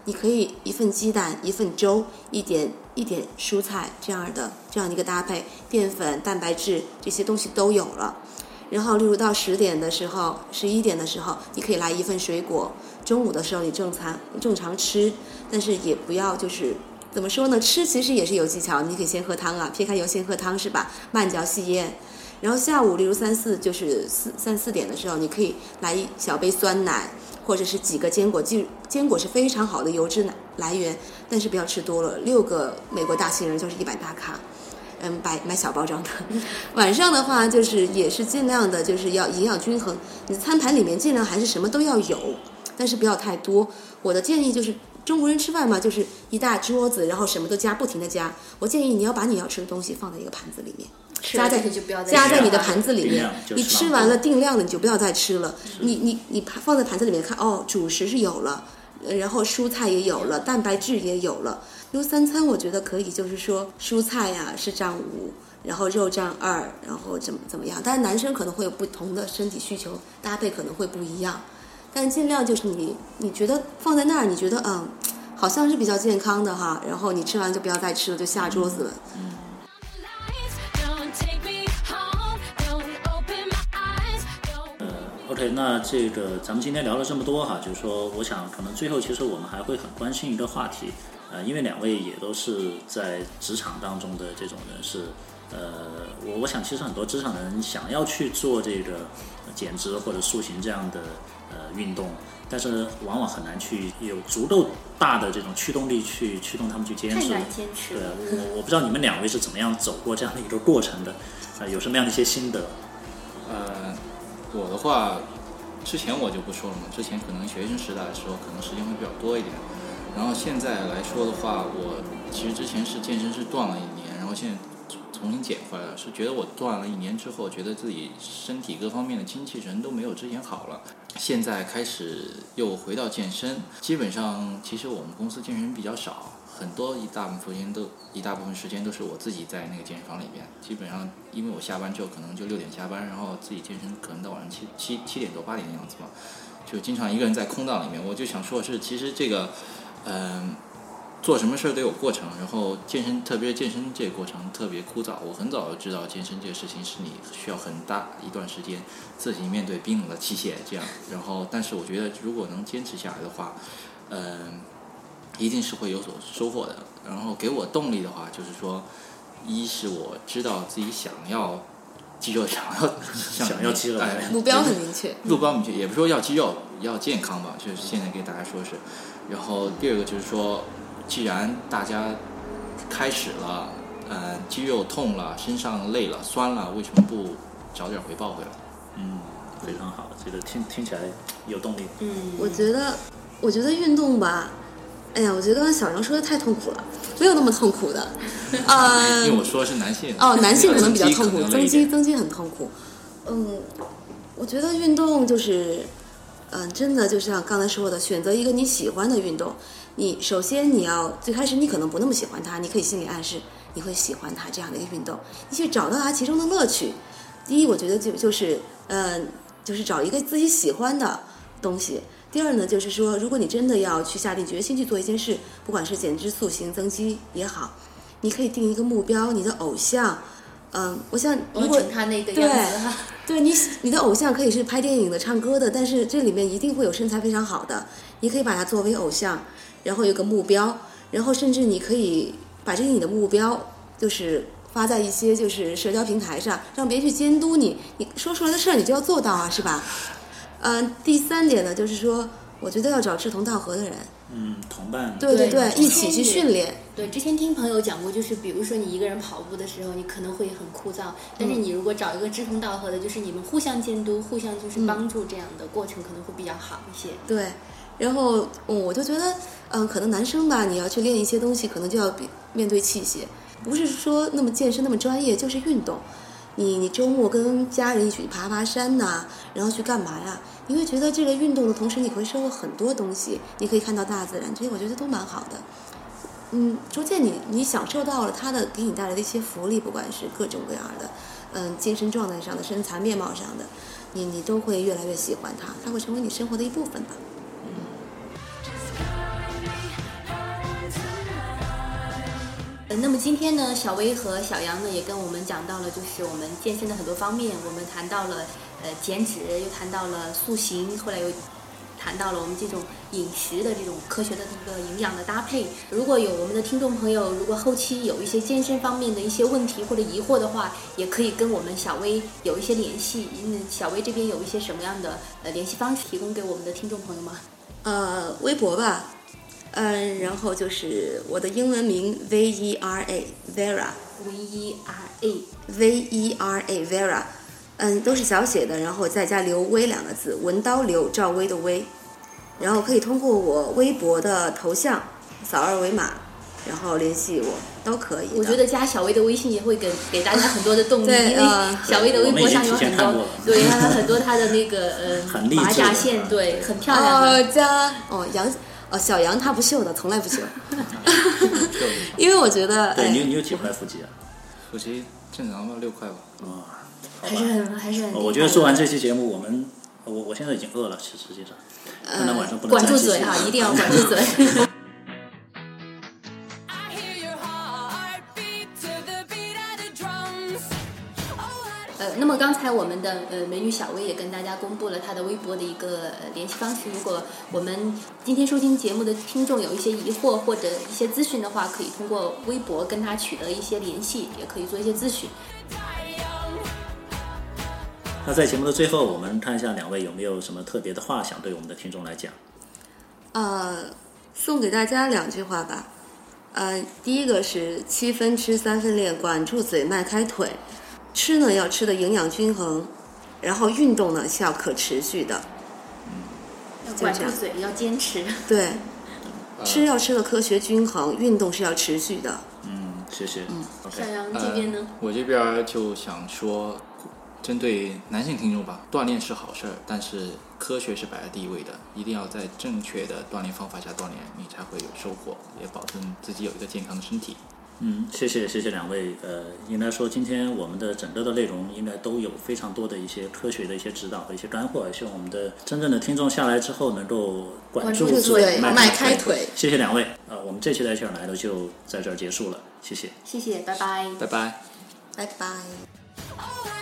你可以一份鸡蛋，一份粥，一点一点蔬菜这样的这样一个搭配，淀粉、蛋白质这些东西都有了。然后例如到十点的时候、十一点的时候，你可以来一份水果。中午的时候你正餐正常吃，但是也不要就是怎么说呢？吃其实也是有技巧，你可以先喝汤啊，撇开油先喝汤是吧？慢嚼细咽。然后下午例如三四就是四三四点的时候，你可以来一小杯酸奶，或者是几个坚果。坚坚果是非常好的油脂来来源，但是不要吃多了。六个美国大杏仁就是一百大卡，嗯，买买小包装的。晚上的话就是也是尽量的就是要营养均衡，你的餐盘里面尽量还是什么都要有，但是不要太多。我的建议就是中国人吃饭嘛，就是一大桌子，然后什么都加，不停的加。我建议你要把你要吃的东西放在一个盘子里面。加在加在你的盘子里面你吃完了定量的你就不要再吃了。你你你放在盘子里面看，哦，主食是有了，呃然后蔬菜也有了，蛋白质也有了。因为三餐我觉得可以，就是说蔬菜呀、是占五，然后肉占二，然后怎么怎么样。但是男生可能会有不同的身体需求，搭配可能会不一样。但尽量就是你你觉得放在那儿，你觉得嗯，好像是比较健康的哈，然后你吃完就不要再吃了，就下桌子了。Don't take me home. Don't open my eyes. Don't. OK，那这个咱们今天聊了这么多哈，就是说，我想可能最后其实我们还会很关心一个话题，呃，因为两位也都是在职场当中的这种人士，呃，我我想其实很多职场人想要去做这个呃减脂或者塑形这样的呃运动，但是往往很难去有足够大的这种驱动力去驱动他们去坚持。坚持对了。我我不知道你们两位是怎么样走过这样的一个过程的，呃，有什么样的一些心得？呃，我的话，之前我就不说了嘛，之前可能学生时代的时候，可能时间会比较多一点。然后现在来说的话，我其实之前是健身是断了一年，然后现在重新减回来了，是觉得我断了一年之后，觉得自己身体各方面的精气神都没有之前好了。现在开始又回到健身，基本上其实我们公司健身比较少，很多一大部分时间都一大部分时间都是我自己在那个健身房里边。基本上因为我下班之后可能就六点下班，然后自己健身可能到晚上七七七点多八点的样子嘛，就经常一个人在空档里面。我就想说的是，其实这个，嗯、做什么事儿都有过程，然后健身，特别是健身这个过程特别枯燥。我很早就知道健身这个事情是你需要很大一段时间自己面对冰冷的器械这样，然后但是我觉得如果能坚持下来的话，嗯、一定是会有所收获的。然后给我动力的话，就是说，一是我知道自己想要肌肉，想要想要肌肉哎目标很明确。目标明确，也不是说要肌肉，要健康吧，就是现在给大家说是。然后第二个就是说，既然大家开始了，呃，肌肉痛了，身上累了，酸了，为什么不找点回报回来？嗯，非常好，这个听听起来有动力。嗯，我觉得，我觉得运动吧，哎呀，我觉得刚才小杨说的太痛苦了，没有那么痛苦的。呃，因为我说的是男性。哦，男性可能比较痛苦，增肌增肌很痛苦。嗯，我觉得运动就是，嗯、真的就像刚才说的，选择一个你喜欢的运动。你首先你要最开始你可能不那么喜欢它，你可以心理暗示你会喜欢它这样的一个运动，你去找到它其中的乐趣。第一，我觉得就就是，嗯、就是找一个自己喜欢的东西。第二呢，就是说，如果你真的要去下定决心去做一件事，不管是减脂、塑形、增肌也好，你可以定一个目标，你的偶像，嗯，我想如果他那个对样子哈。对你，你的偶像可以是拍电影的、唱歌的，但是这里面一定会有身材非常好的，你可以把它作为偶像，然后有个目标，然后甚至你可以把这个你的目标就是发在一些就是社交平台上，让别人去监督你，你说出来的事儿你就要做到啊，是吧？嗯、第三点呢，就是说，我觉得要找志同道合的人，嗯，同伴。对对对一起去训练。对，之前听朋友讲过，就是比如说你一个人跑步的时候，你可能会很枯燥，但是你如果找一个志同道合的，就是你们互相监督、互相就是帮助，这样的过程可能会比较好一些。对，然后嗯，我就觉得，嗯，可能男生吧，你要去练一些东西，可能就要比面对器械，不是说那么健身那么专业，就是运动。你你周末跟家人一起去爬爬山呐、然后去干嘛呀？你会觉得这个运动的同时，你会收获很多东西，你可以看到大自然，这些我觉得都蛮好的。嗯，逐渐你你享受到了它的给你带来的一些福利，不管是各种各样的，嗯，精神状态上的、身材面貌上的，你你都会越来越喜欢它，它会成为你生活的一部分吧。嗯，那么今天呢，小薇和小杨呢也跟我们讲到了，就是我们健身的很多方面，我们谈到了呃减脂，又谈到了塑形，后来又谈到了我们这种饮食的这种科学的一个营养的搭配。如果有我们的听众朋友，如果后期有一些健身方面的一些问题或者疑惑的话，也可以跟我们小薇有一些联系。嗯，小薇这边有一些什么样的呃联系方式提供给我们的听众朋友吗？呃，微博吧，嗯、然后就是我的英文名 V E R A Vera V E R A V E R A Vera，嗯，都是小写的，然后再加刘威两个字，文刀刘赵薇的薇，然后可以通过我微博的头像扫二维码，然后联系我都可以。我觉得加小薇的微信也会给给大家很多的动力，对因为呃 小薇的微博上有很多 对，她很多她的那个呃很励志的马甲线，对，很漂亮的。哦，加哦杨哦小杨他不秀的，从来不秀，因为我觉得对你你有几块腹肌啊？腹肌正常吧，六块吧。哇，好还是。很还是很。我觉得做完这期节目，我们我我现在已经饿了，其实实际上，可能晚上不能管住嘴啊，一定要管住嘴。Oh, 呃，那么刚才我们的呃美女小薇也跟大家公布了她的微博的一个呃联系方式。如果我们今天收听节目的听众有一些疑惑或者一些咨询的话，可以通过微博跟她取得一些联系，也可以做一些咨询。那在节目的最后，我们看一下两位有没有什么特别的话想对我们的听众来讲？呃，送给大家两句话吧。呃，第一个是七分吃三分练，管住嘴，迈开腿。吃呢要吃的营养均衡，然后运动呢是要可持续的。要就这样管住嘴，要坚持。对，吃要吃的科学均衡，运动是要持续的。嗯，谢谢。OK，小杨这边呢？呃我这边就想说，针对男性听众吧，锻炼是好事儿，但是科学是摆在第一位的，一定要在正确的锻炼方法下锻炼，你才会有收获，也保证自己有一个健康的身体。嗯，谢谢谢谢两位。呃，应该说今天我们的整个的内容应该都有非常多的一些科学的一些指导和一些干货，希望我们的真正的听众下来之后能够管住嘴，嘴迈开开腿。谢谢两位。呃，我们这期的 HR 来了就在这儿结束了，谢谢。谢谢，拜拜。拜拜。拜拜。